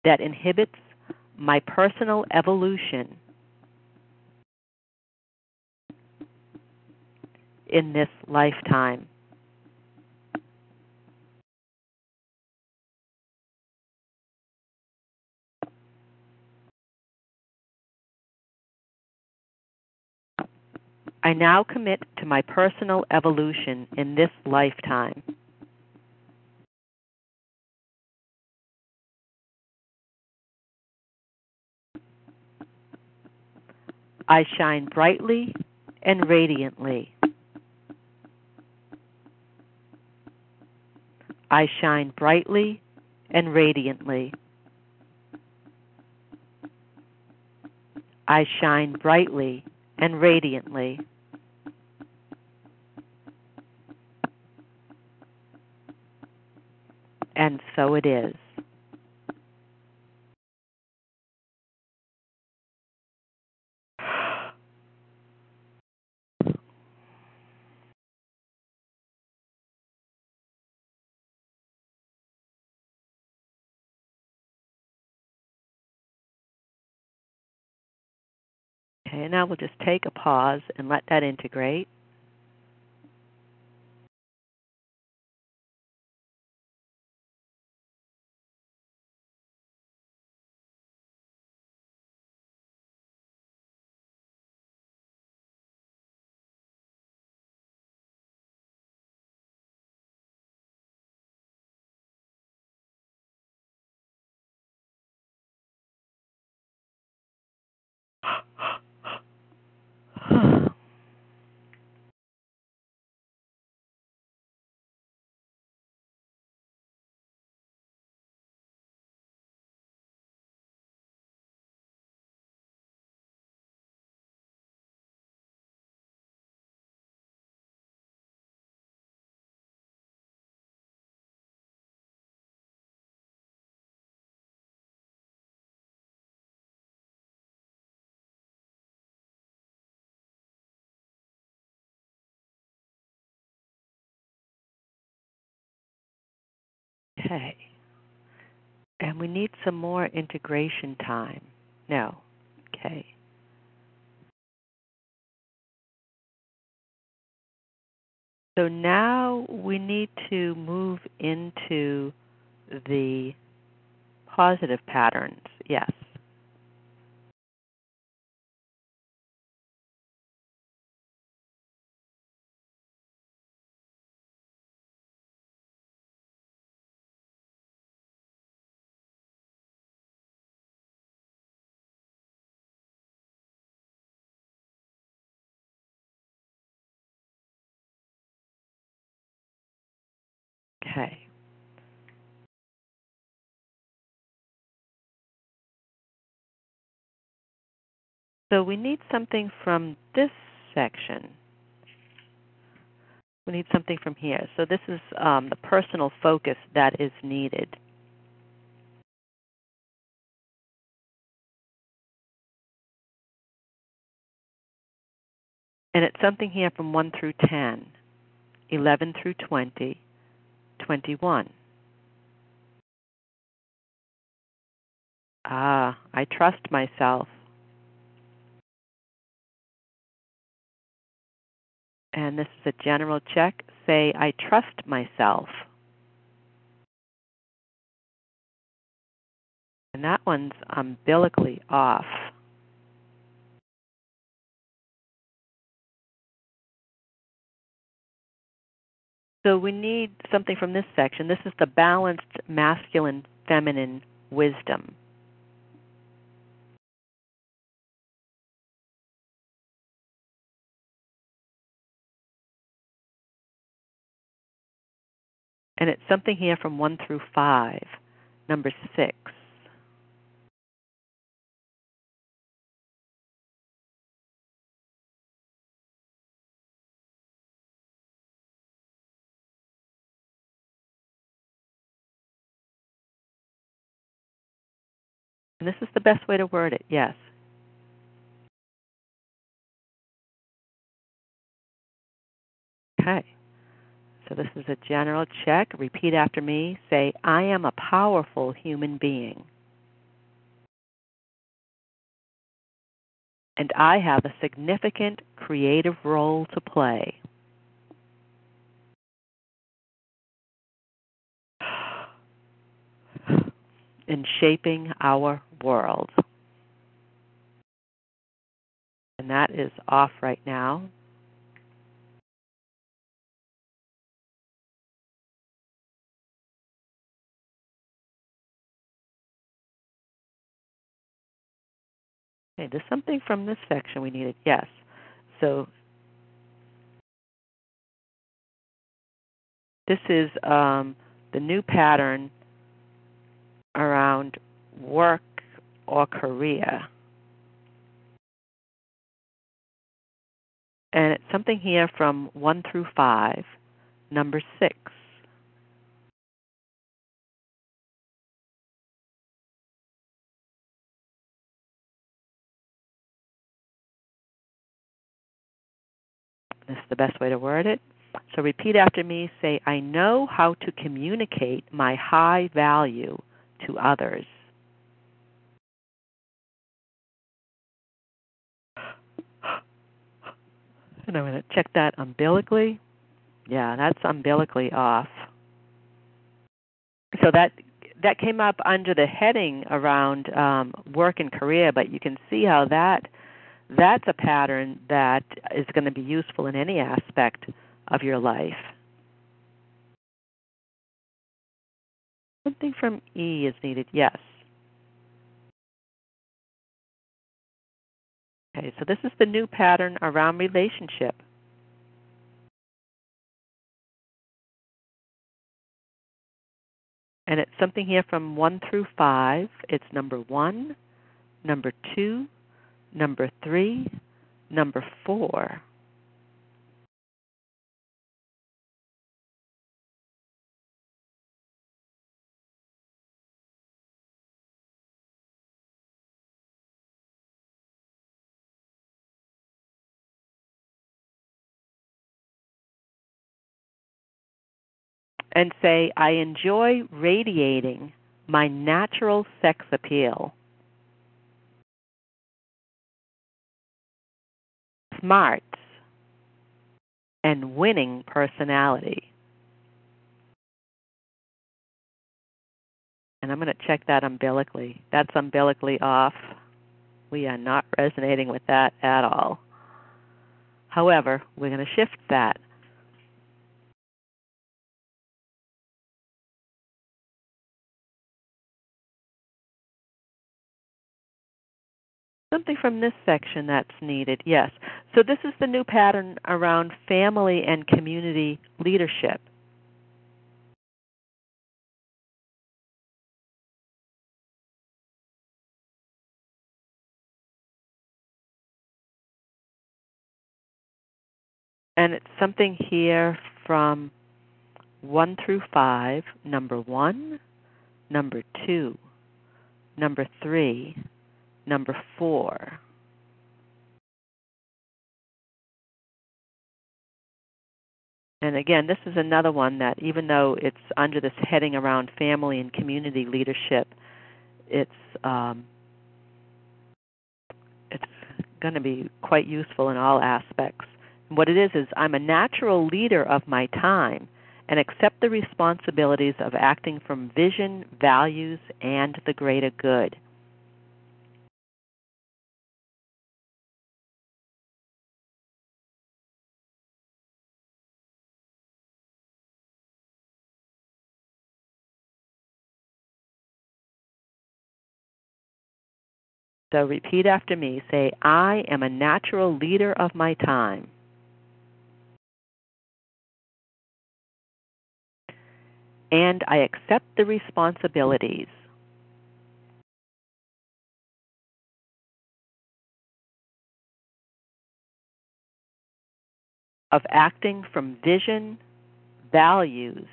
that inhibits my personal evolution in this lifetime. I now commit to my personal evolution in this lifetime. I shine brightly and radiantly. I shine brightly and radiantly. I shine brightly and radiantly. And so it is. Okay, now we'll just take a pause and let that integrate. Okay. And we need some more integration time. No. Okay. So now we need to move into the positive patterns. Yes. So we need something from this section. We need something from here. So this is um, the personal focus that is needed. And it's something here from 1 through 10, 11 through 20, 21. Ah, I trust myself. And this is a general check. Say, I trust myself. And that one's umbilically off. So we need something from this section. This is the balanced masculine feminine wisdom. And it's something here from 1 through 5, number 6. And this is the best way to word it, yes. Okay. So this is a general check. Repeat after me. Say, I am a powerful human being. And I have a significant creative role to play. In shaping our world. And that is off right now. Okay, there's something from this section we needed. Yes. So this is um, the new pattern around work or career. And it's something here from 1 through 5, number 6. This is the best way to word it. So repeat after me. Say, I know how to communicate my high value to others. And I'm going to check that umbilically. Yeah, that's umbilically off. So that that came up under the heading around um, work and career, but you can see how that that's a pattern that is going to be useful in any aspect of your life. Something from E is needed, yes. Okay, so this is the new pattern around relationship. And it's something here from 1 through 5. It's number 1, number 2, number three, number four. And say, I enjoy radiating my natural sex appeal. Smarts, and winning personality. And I'm going to check that umbilically. That's umbilically off. We are not resonating with that at all. However, we're going to shift that. Something from this section that's needed, yes. So, this is the new pattern around family and community leadership. And it's something here from 1 through 5, number 1, number 2, number 3, number four. And again, this is another one that even though it's under this heading around family and community leadership, it's um, it's going to be quite useful in all aspects. What it is is I'm a natural leader of my time and accept the responsibilities of acting from vision, values, and the greater good. So repeat after me. Say, I am a natural leader of my time. And I accept the responsibilities. Of acting from vision, values,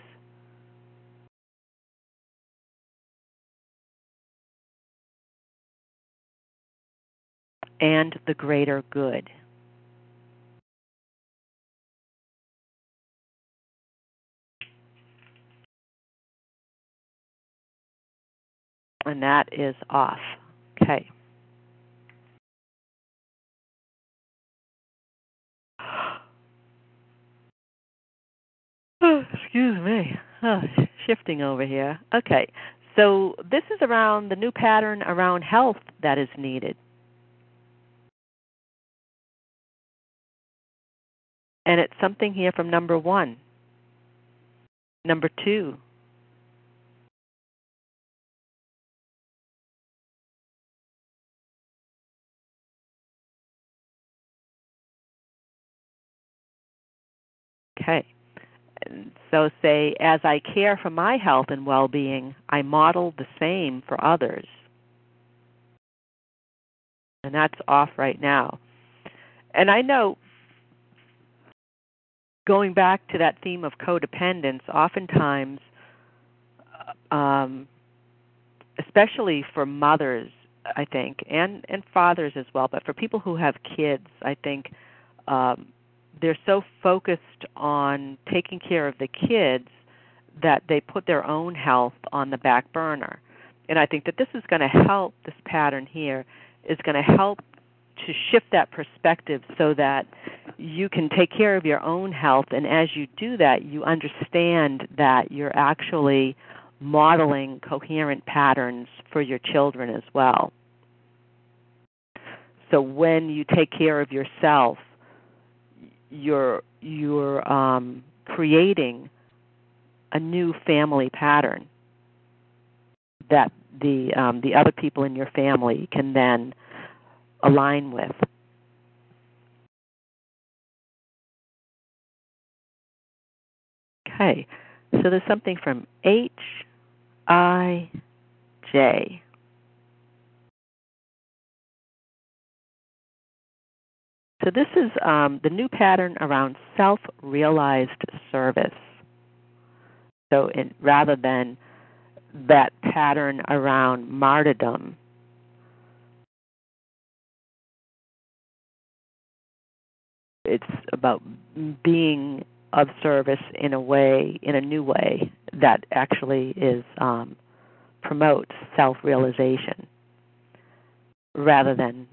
and the greater good. And that is off. Okay. excuse me. Oh, shifting over here. Okay. So this is around the new pattern around health that is needed. And it's something here from number one. Number two. Okay. So say, as I care for my health and well being, I model the same for others. And that's off right now. And I know, going back to that theme of codependence, oftentimes, um, especially for mothers, I think, and, and fathers as well, but for people who have kids, I think um, they're so focused on taking care of the kids that they put their own health on the back burner. And I think that this is going to help this pattern here is going to help to shift that perspective so that you can take care of your own health and as you do that you understand that you're actually modeling coherent patterns for your children as well. So when you take care of yourself you're you're um, creating a new family pattern that the um, the other people in your family can then align with. Okay, so there's something from H I J. So this is um, the new pattern around self-realized service. So rather than that pattern around martyrdom, it's about being of service in a way, in a new way that actually is um, promotes self-realization rather than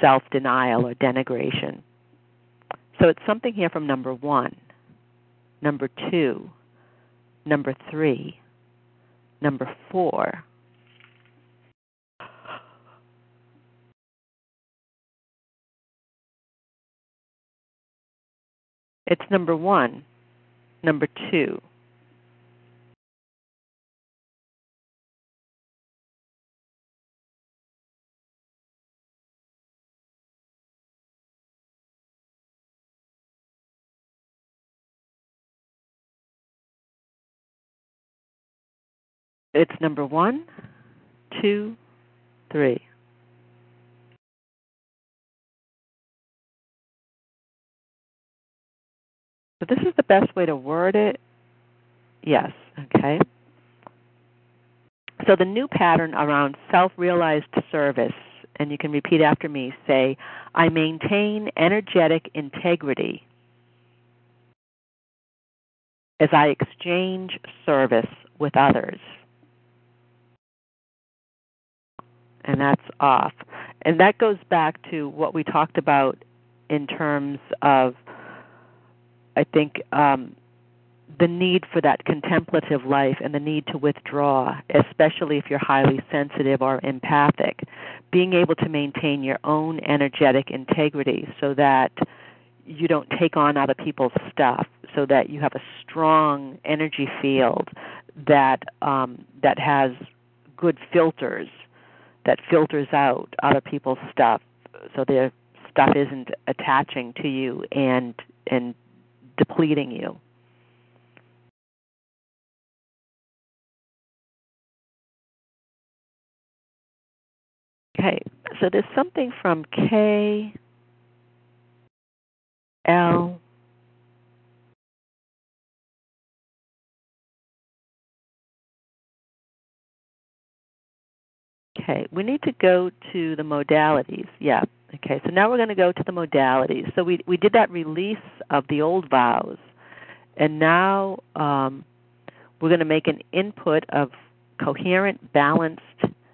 self denial or denigration. So it's something here from number one, number two, number three, number four. It's number one, number two, It's number one, two, three. So this is the best way to word it. Yes, okay. So the new pattern around self realized service, and you can repeat after me say, I maintain energetic integrity as I exchange service with others. and that's off. And that goes back to what we talked about in terms of, I think, um, the need for that contemplative life and the need to withdraw, especially if you're highly sensitive or empathic. Being able to maintain your own energetic integrity so that you don't take on other people's stuff, so that you have a strong energy field that um, that has good filters that filters out other people's stuff so their stuff isn't attaching to you and and depleting you. Okay, so there's something from K L Okay, we need to go to the modalities. Yeah. Okay, so now we're going to go to the modalities. So we we did that release of the old vows, and now um, we're going to make an input of coherent, balanced,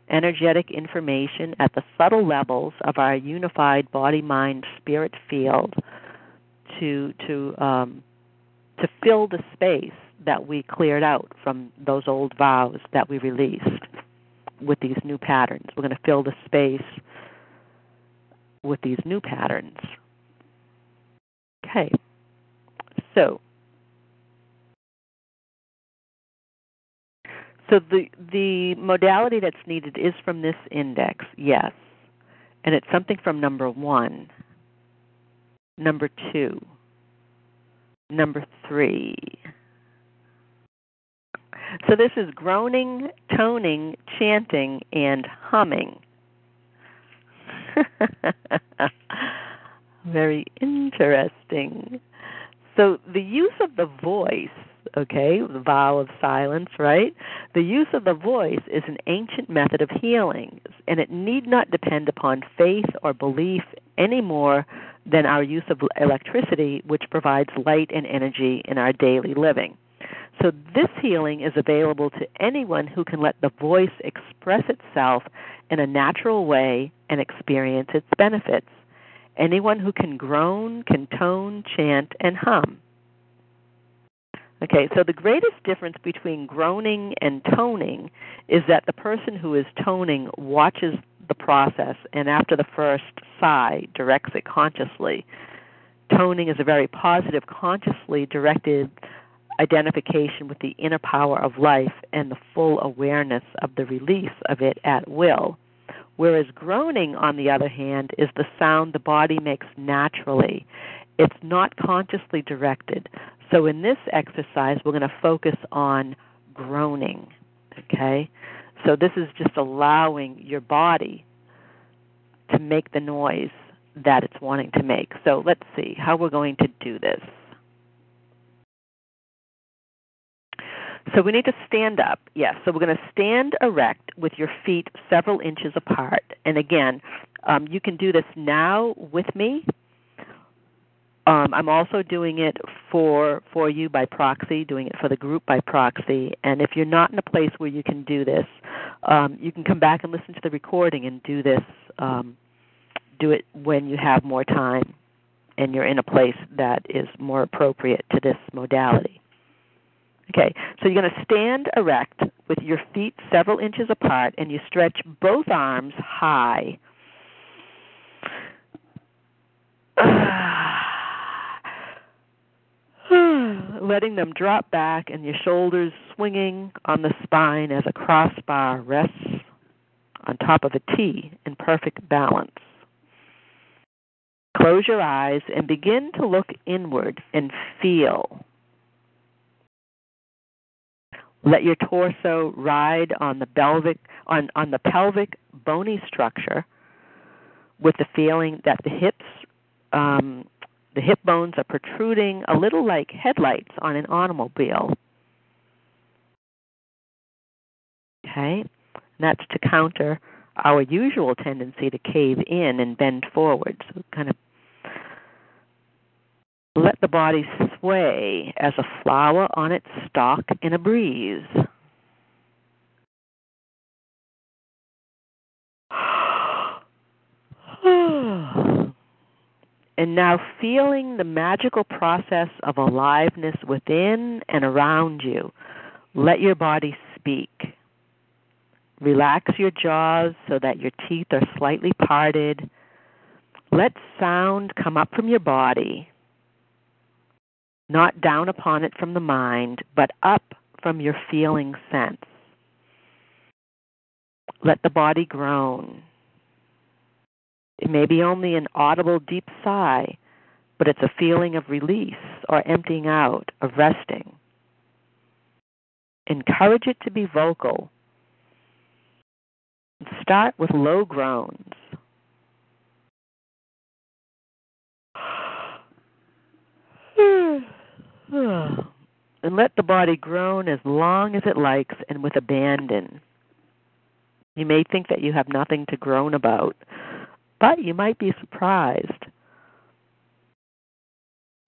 energetic information at the subtle levels of our unified body, mind, spirit field to to um, to fill the space that we cleared out from those old vows that we released with these new patterns. We're going to fill the space with these new patterns. Okay. So So the the modality that's needed is from this index, yes. And it's something from number 1, number 2, number 3. So this is groaning, toning, chanting, and humming. Very interesting. So the use of the voice, okay, the vow of silence, right? The use of the voice is an ancient method of healing, and it need not depend upon faith or belief any more than our use of electricity, which provides light and energy in our daily living. So, this healing is available to anyone who can let the voice express itself in a natural way and experience its benefits. Anyone who can groan, can tone, chant, and hum. Okay, so the greatest difference between groaning and toning is that the person who is toning watches the process and after the first sigh directs it consciously. Toning is a very positive, consciously directed identification with the inner power of life and the full awareness of the release of it at will. Whereas groaning, on the other hand, is the sound the body makes naturally. It's not consciously directed. So in this exercise, we're going to focus on groaning. Okay? So this is just allowing your body to make the noise that it's wanting to make. So let's see how we're going to do this. So we need to stand up. Yes. So we're going to stand erect with your feet several inches apart. And again, um, you can do this now with me. Um, I'm also doing it for for you by proxy, doing it for the group by proxy. And if you're not in a place where you can do this, um, you can come back and listen to the recording and do this. Um, do it when you have more time and you're in a place that is more appropriate to this modality. Okay, so you're going to stand erect with your feet several inches apart and you stretch both arms high. Letting them drop back and your shoulders swinging on the spine as a crossbar rests on top of a T in perfect balance. Close your eyes and begin to look inward and feel let your torso ride on the pelvic on, on the pelvic bony structure with the feeling that the hips um, the hip bones are protruding a little like headlights on an automobile. Okay? And that's to counter our usual tendency to cave in and bend forward. So kind of let the body sway as a flower on its stalk in a breeze. and now feeling the magical process of aliveness within and around you, let your body speak. Relax your jaws so that your teeth are slightly parted. Let sound come up from your body not down upon it from the mind, but up from your feeling sense. Let the body groan. It may be only an audible deep sigh, but it's a feeling of release or emptying out, of resting. Encourage it to be vocal. Start with low groans. Hmm. and let the body groan as long as it likes and with abandon. You may think that you have nothing to groan about, but you might be surprised.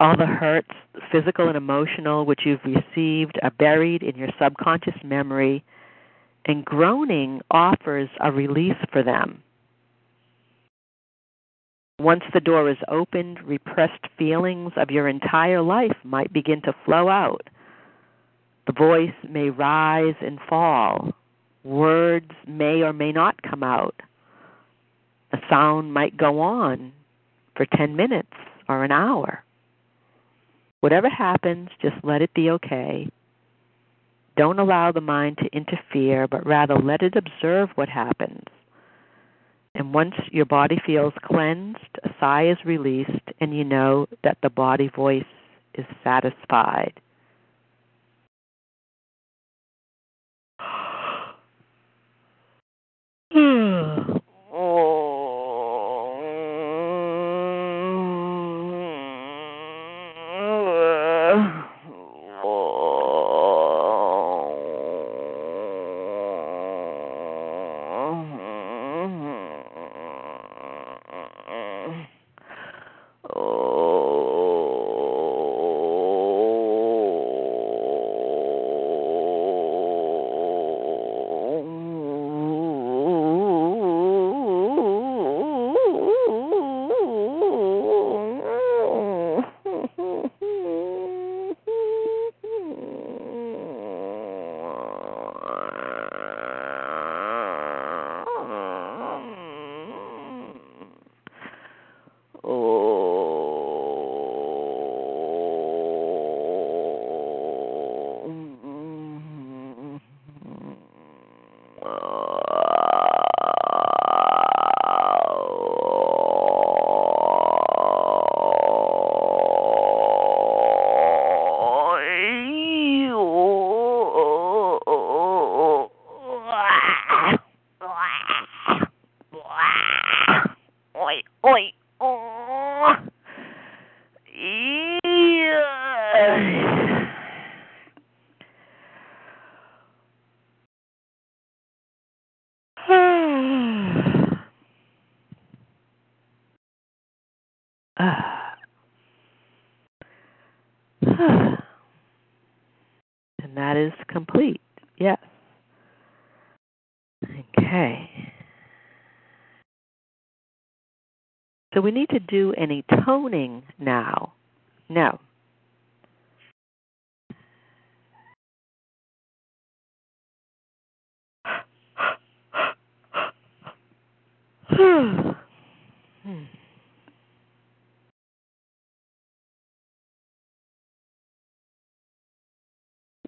All the hurts, physical and emotional, which you've received are buried in your subconscious memory, and groaning offers a release for them. Once the door is opened, repressed feelings of your entire life might begin to flow out. The voice may rise and fall. Words may or may not come out. A sound might go on for 10 minutes or an hour. Whatever happens, just let it be okay. Don't allow the mind to interfere, but rather let it observe what happens. And once your body feels cleansed, a sigh is released, and you know that the body voice is satisfied.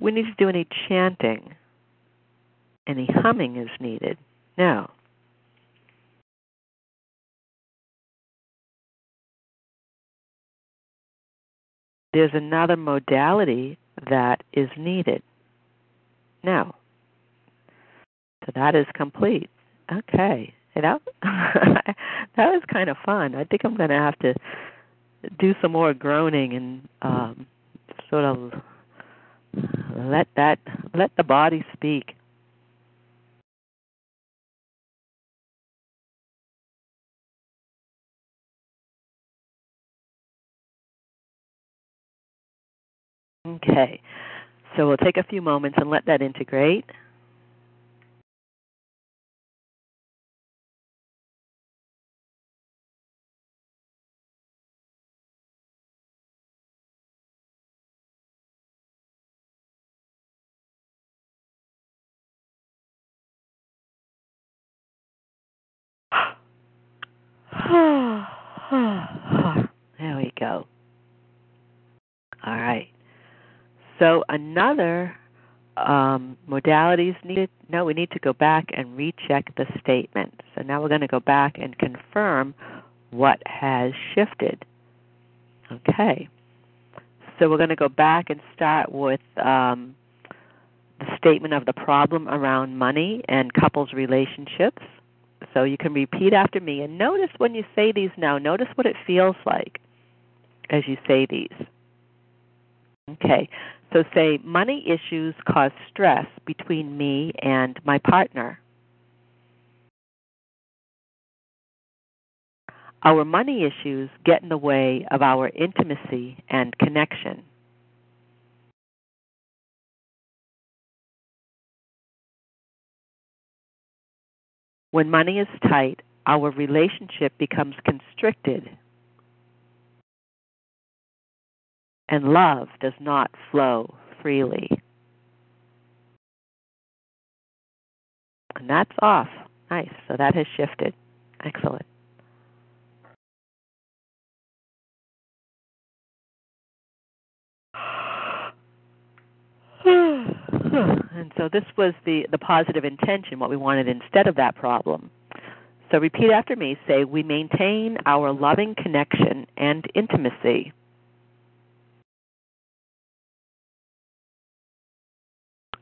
We need to do any chanting. Any humming is needed. No. there's another modality that is needed. Now, so that is complete. Okay. That that was kind of fun. I think I'm going to have to do some more groaning and um, sort of let that let the body speak. Okay. So we'll take a few moments and let that integrate. there we go. All right. So another um, modalities needed. No, we need to go back and recheck the statement. So now we're going to go back and confirm what has shifted. Okay. So we're going to go back and start with um, the statement of the problem around money and couples relationships. So you can repeat after me and notice when you say these now, notice what it feels like as you say these. Okay. So say, money issues cause stress between me and my partner. Our money issues get in the way of our intimacy and connection. When money is tight, our relationship becomes constricted and love does not flow freely. And that's off. Nice. So that has shifted. Excellent. and so this was the, the positive intention, what we wanted instead of that problem. So repeat after me. Say, We maintain our loving connection and intimacy.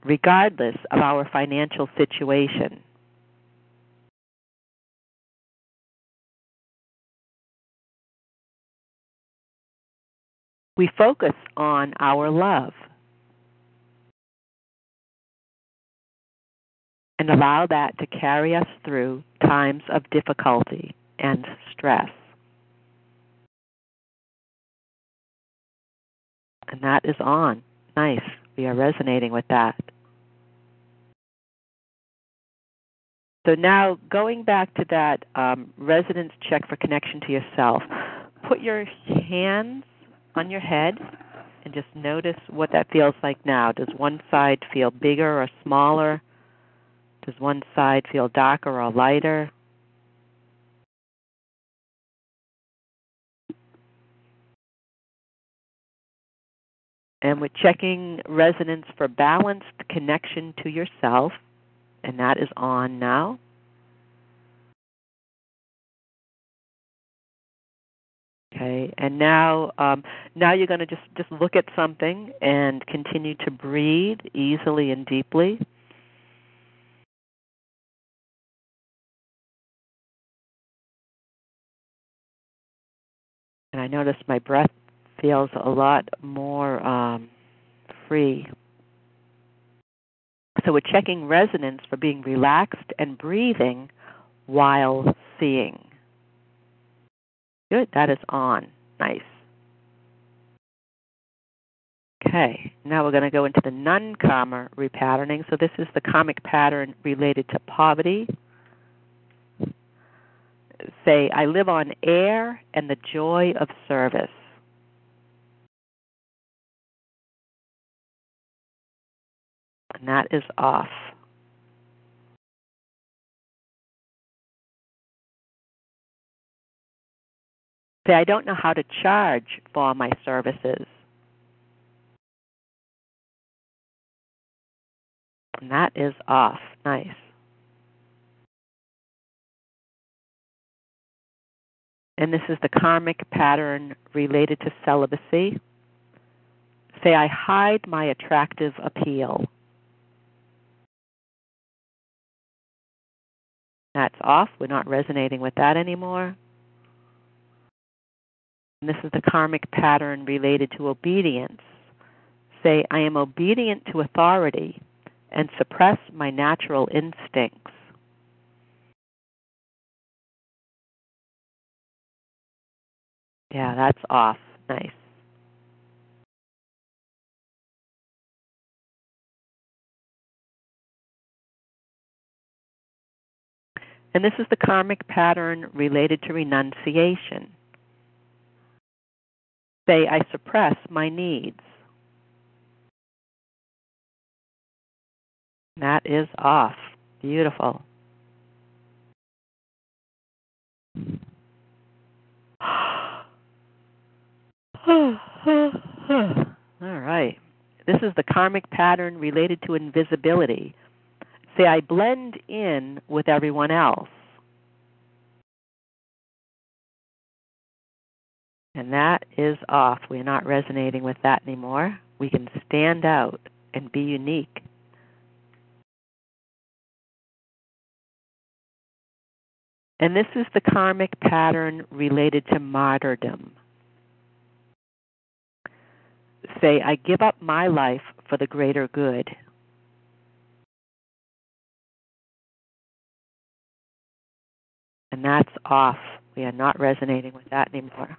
Regardless of our financial situation. We focus on our love. and allow that to carry us through times of difficulty and stress. And that is on. Nice. We are resonating with that. So now, going back to that um, resonance check for connection to yourself, put your hands on your head and just notice what that feels like now. Does one side feel bigger or smaller? Does one side feel darker or lighter? And we're checking resonance for balanced connection to yourself, and that is on now. Okay, and now um, now you're going to just just look at something and continue to breathe easily and deeply. and I notice my breath feels a lot more um, free. So we're checking resonance for being relaxed and breathing while seeing. Good, that is on. Nice. Okay, now we're going to go into the nun karma repatterning. So this is the karmic pattern related to poverty, say, I live on air and the joy of service. And that is off. Say, I don't know how to charge for my services. And that is off. Nice. and this is the karmic pattern related to celibacy. Say, I hide my attractive appeal. That's off. We're not resonating with that anymore. And this is the karmic pattern related to obedience. Say, I am obedient to authority and suppress my natural instincts. Yeah, that's off. Nice. And this is the karmic pattern related to renunciation. Say, I suppress my needs. That is off. Beautiful. All right. This is the karmic pattern related to invisibility. Say, I blend in with everyone else. And that is off. We're not resonating with that anymore. We can stand out and be unique. And this is the karmic pattern related to martyrdom say, I give up my life for the greater good. And that's off. We are not resonating with that anymore.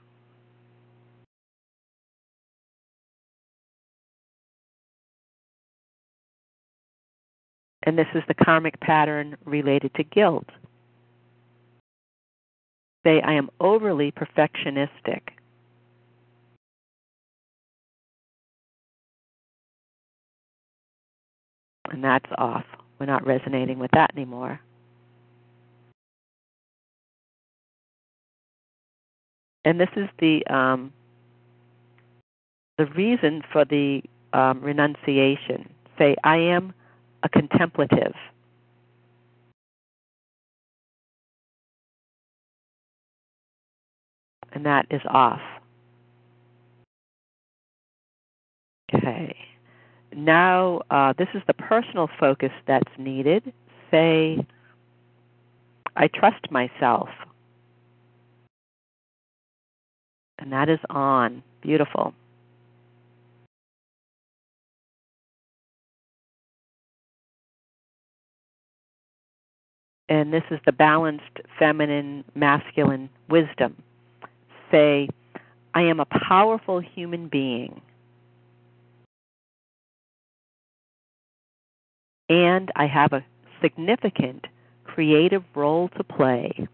And this is the karmic pattern related to guilt. Say, I am overly perfectionistic. And that's off. We're not resonating with that anymore. And this is the um, the reason for the um, renunciation. Say, I am a contemplative. And that is off. Okay. Now, uh, this is the personal focus that's needed. Say, I trust myself. And that is on. Beautiful. and this is the balanced feminine masculine wisdom say i am a powerful human being and i have a significant creative role to play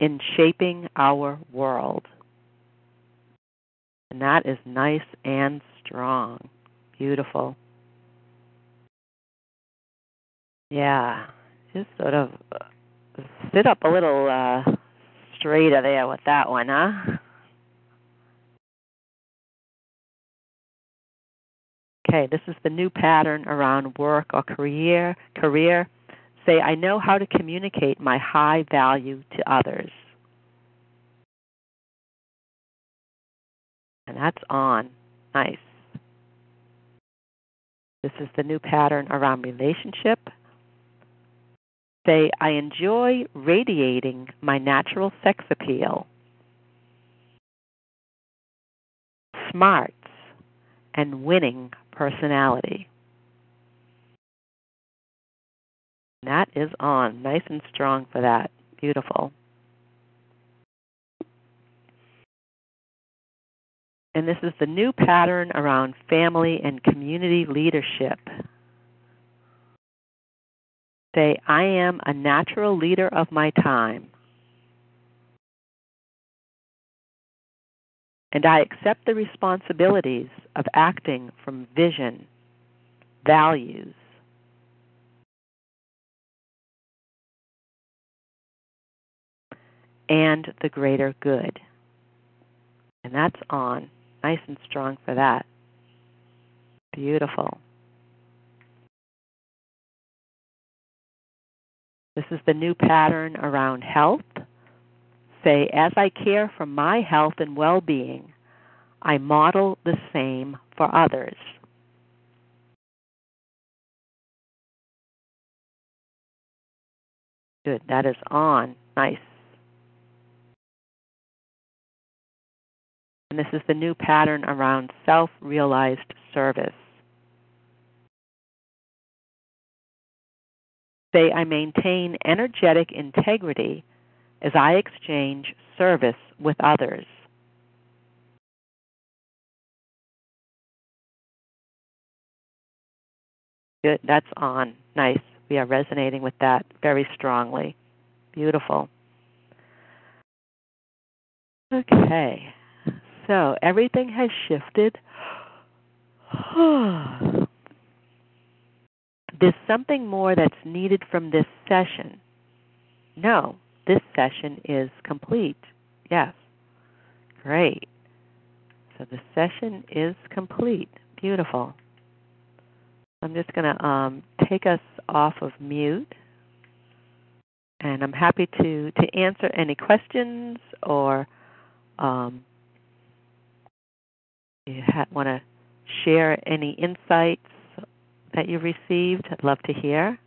in shaping our world and that is nice and strong Beautiful. Yeah, just sort of uh, sit up a little uh, straighter there with that one, huh? Okay, this is the new pattern around work or career. Career. Say, I know how to communicate my high value to others. And that's on. Nice. This is the new pattern around relationship. Say, I enjoy radiating my natural sex appeal. Smarts and winning personality. That is on. Nice and strong for that. Beautiful. and this is the new pattern around family and community leadership. Say, I am a natural leader of my time. And I accept the responsibilities of acting from vision, values, and the greater good. And that's on nice and strong for that. Beautiful. This is the new pattern around health. Say, as I care for my health and well being, I model the same for others. Good, that is on. Nice. And this is the new pattern around self realized service. Say, I maintain energetic integrity as I exchange service with others. Good, that's on. Nice. We are resonating with that very strongly. Beautiful. Okay. So everything has shifted. There's something more that's needed from this session. No, this session is complete. Yes. Great. So the session is complete. Beautiful. I'm just going to um, take us off of mute. And I'm happy to, to answer any questions or um, you want to share any insights that you received, I'd love to hear.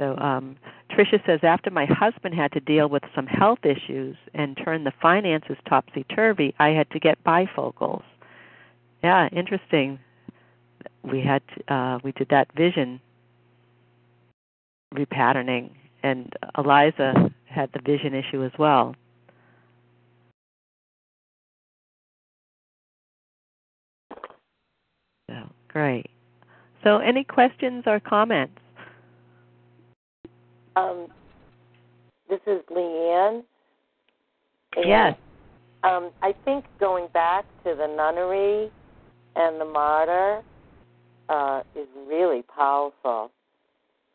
So um, Tricia says, after my husband had to deal with some health issues and turn the finances topsy turvy, I had to get bifocals. Yeah, interesting. we had uh, we did that vision repatterning, and Eliza had the vision issue as well. Great. So, any questions or comments? Um, this is Leanne. And, Yes. Um, I think going back to the nunnery and the martyr uh, is really powerful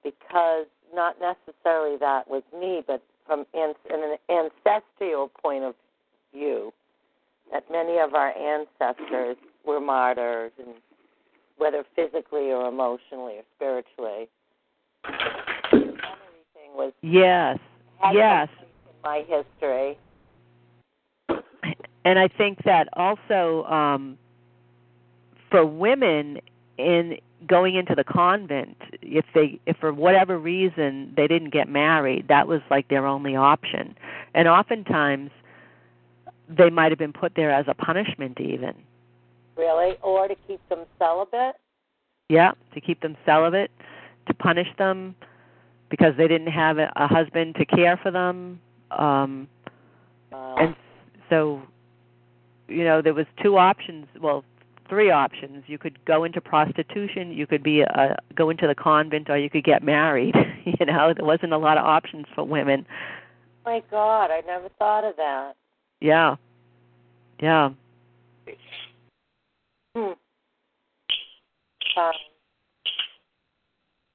because not necessarily that was me, but from an, an ancestral point of view, that many of our ancestors were martyrs, and whether physically or emotionally or spiritually. The nunnery thing was Yes. Yes. in my history. and I think that also um, for women in going into the convent, if they if for whatever reason they didn't get married, that was like their only option, and oftentimes they might have been put there as a punishment even. Really? Or to keep them celibate? Yeah, to keep them celibate, to punish them because they didn't have a, a husband to care for them. Um, Uh, and so you know there was two options well three options you could go into prostitution you could be a go into the convent or you could get married you know there wasn't a lot of options for women my God, I never thought of that. yeah yeah Hmm. Um,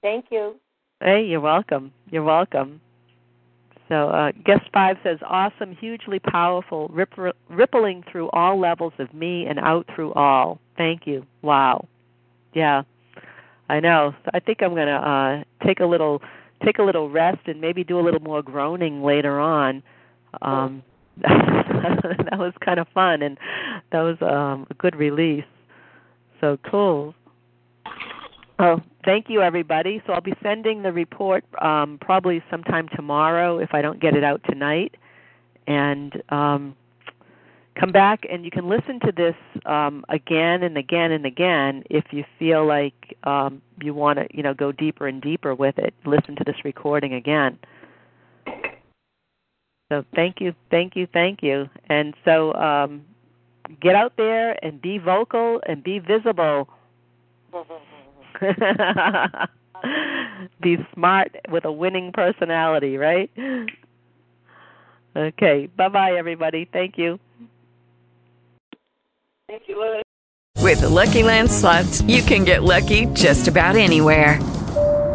thank you. hey you're welcome. You're welcome. So uh, guest five says awesome hugely powerful rip- rippling through all levels of me and out through all. Thank you. Wow. Yeah. I know. I think i'm to uh take a little take a little rest and maybe do a little more groaning later on. Um that was kind of fun and that was um a good release so cool Oh, thank you, everybody. So I'll be sending the report um, probably sometime tomorrow if I don't get it out tonight. And um, come back and you can listen to this um, again and again and again if you feel like um, you want to, you know, go deeper and deeper with it. Listen to this recording again. So thank you, thank you, thank you. And so um, get out there and be vocal and be visible. Be smart with a winning personality, right? Okay. Bye bye, everybody. Thank you. Thank you, Liz. With the Lucky Land slots, you can get lucky just about anywhere.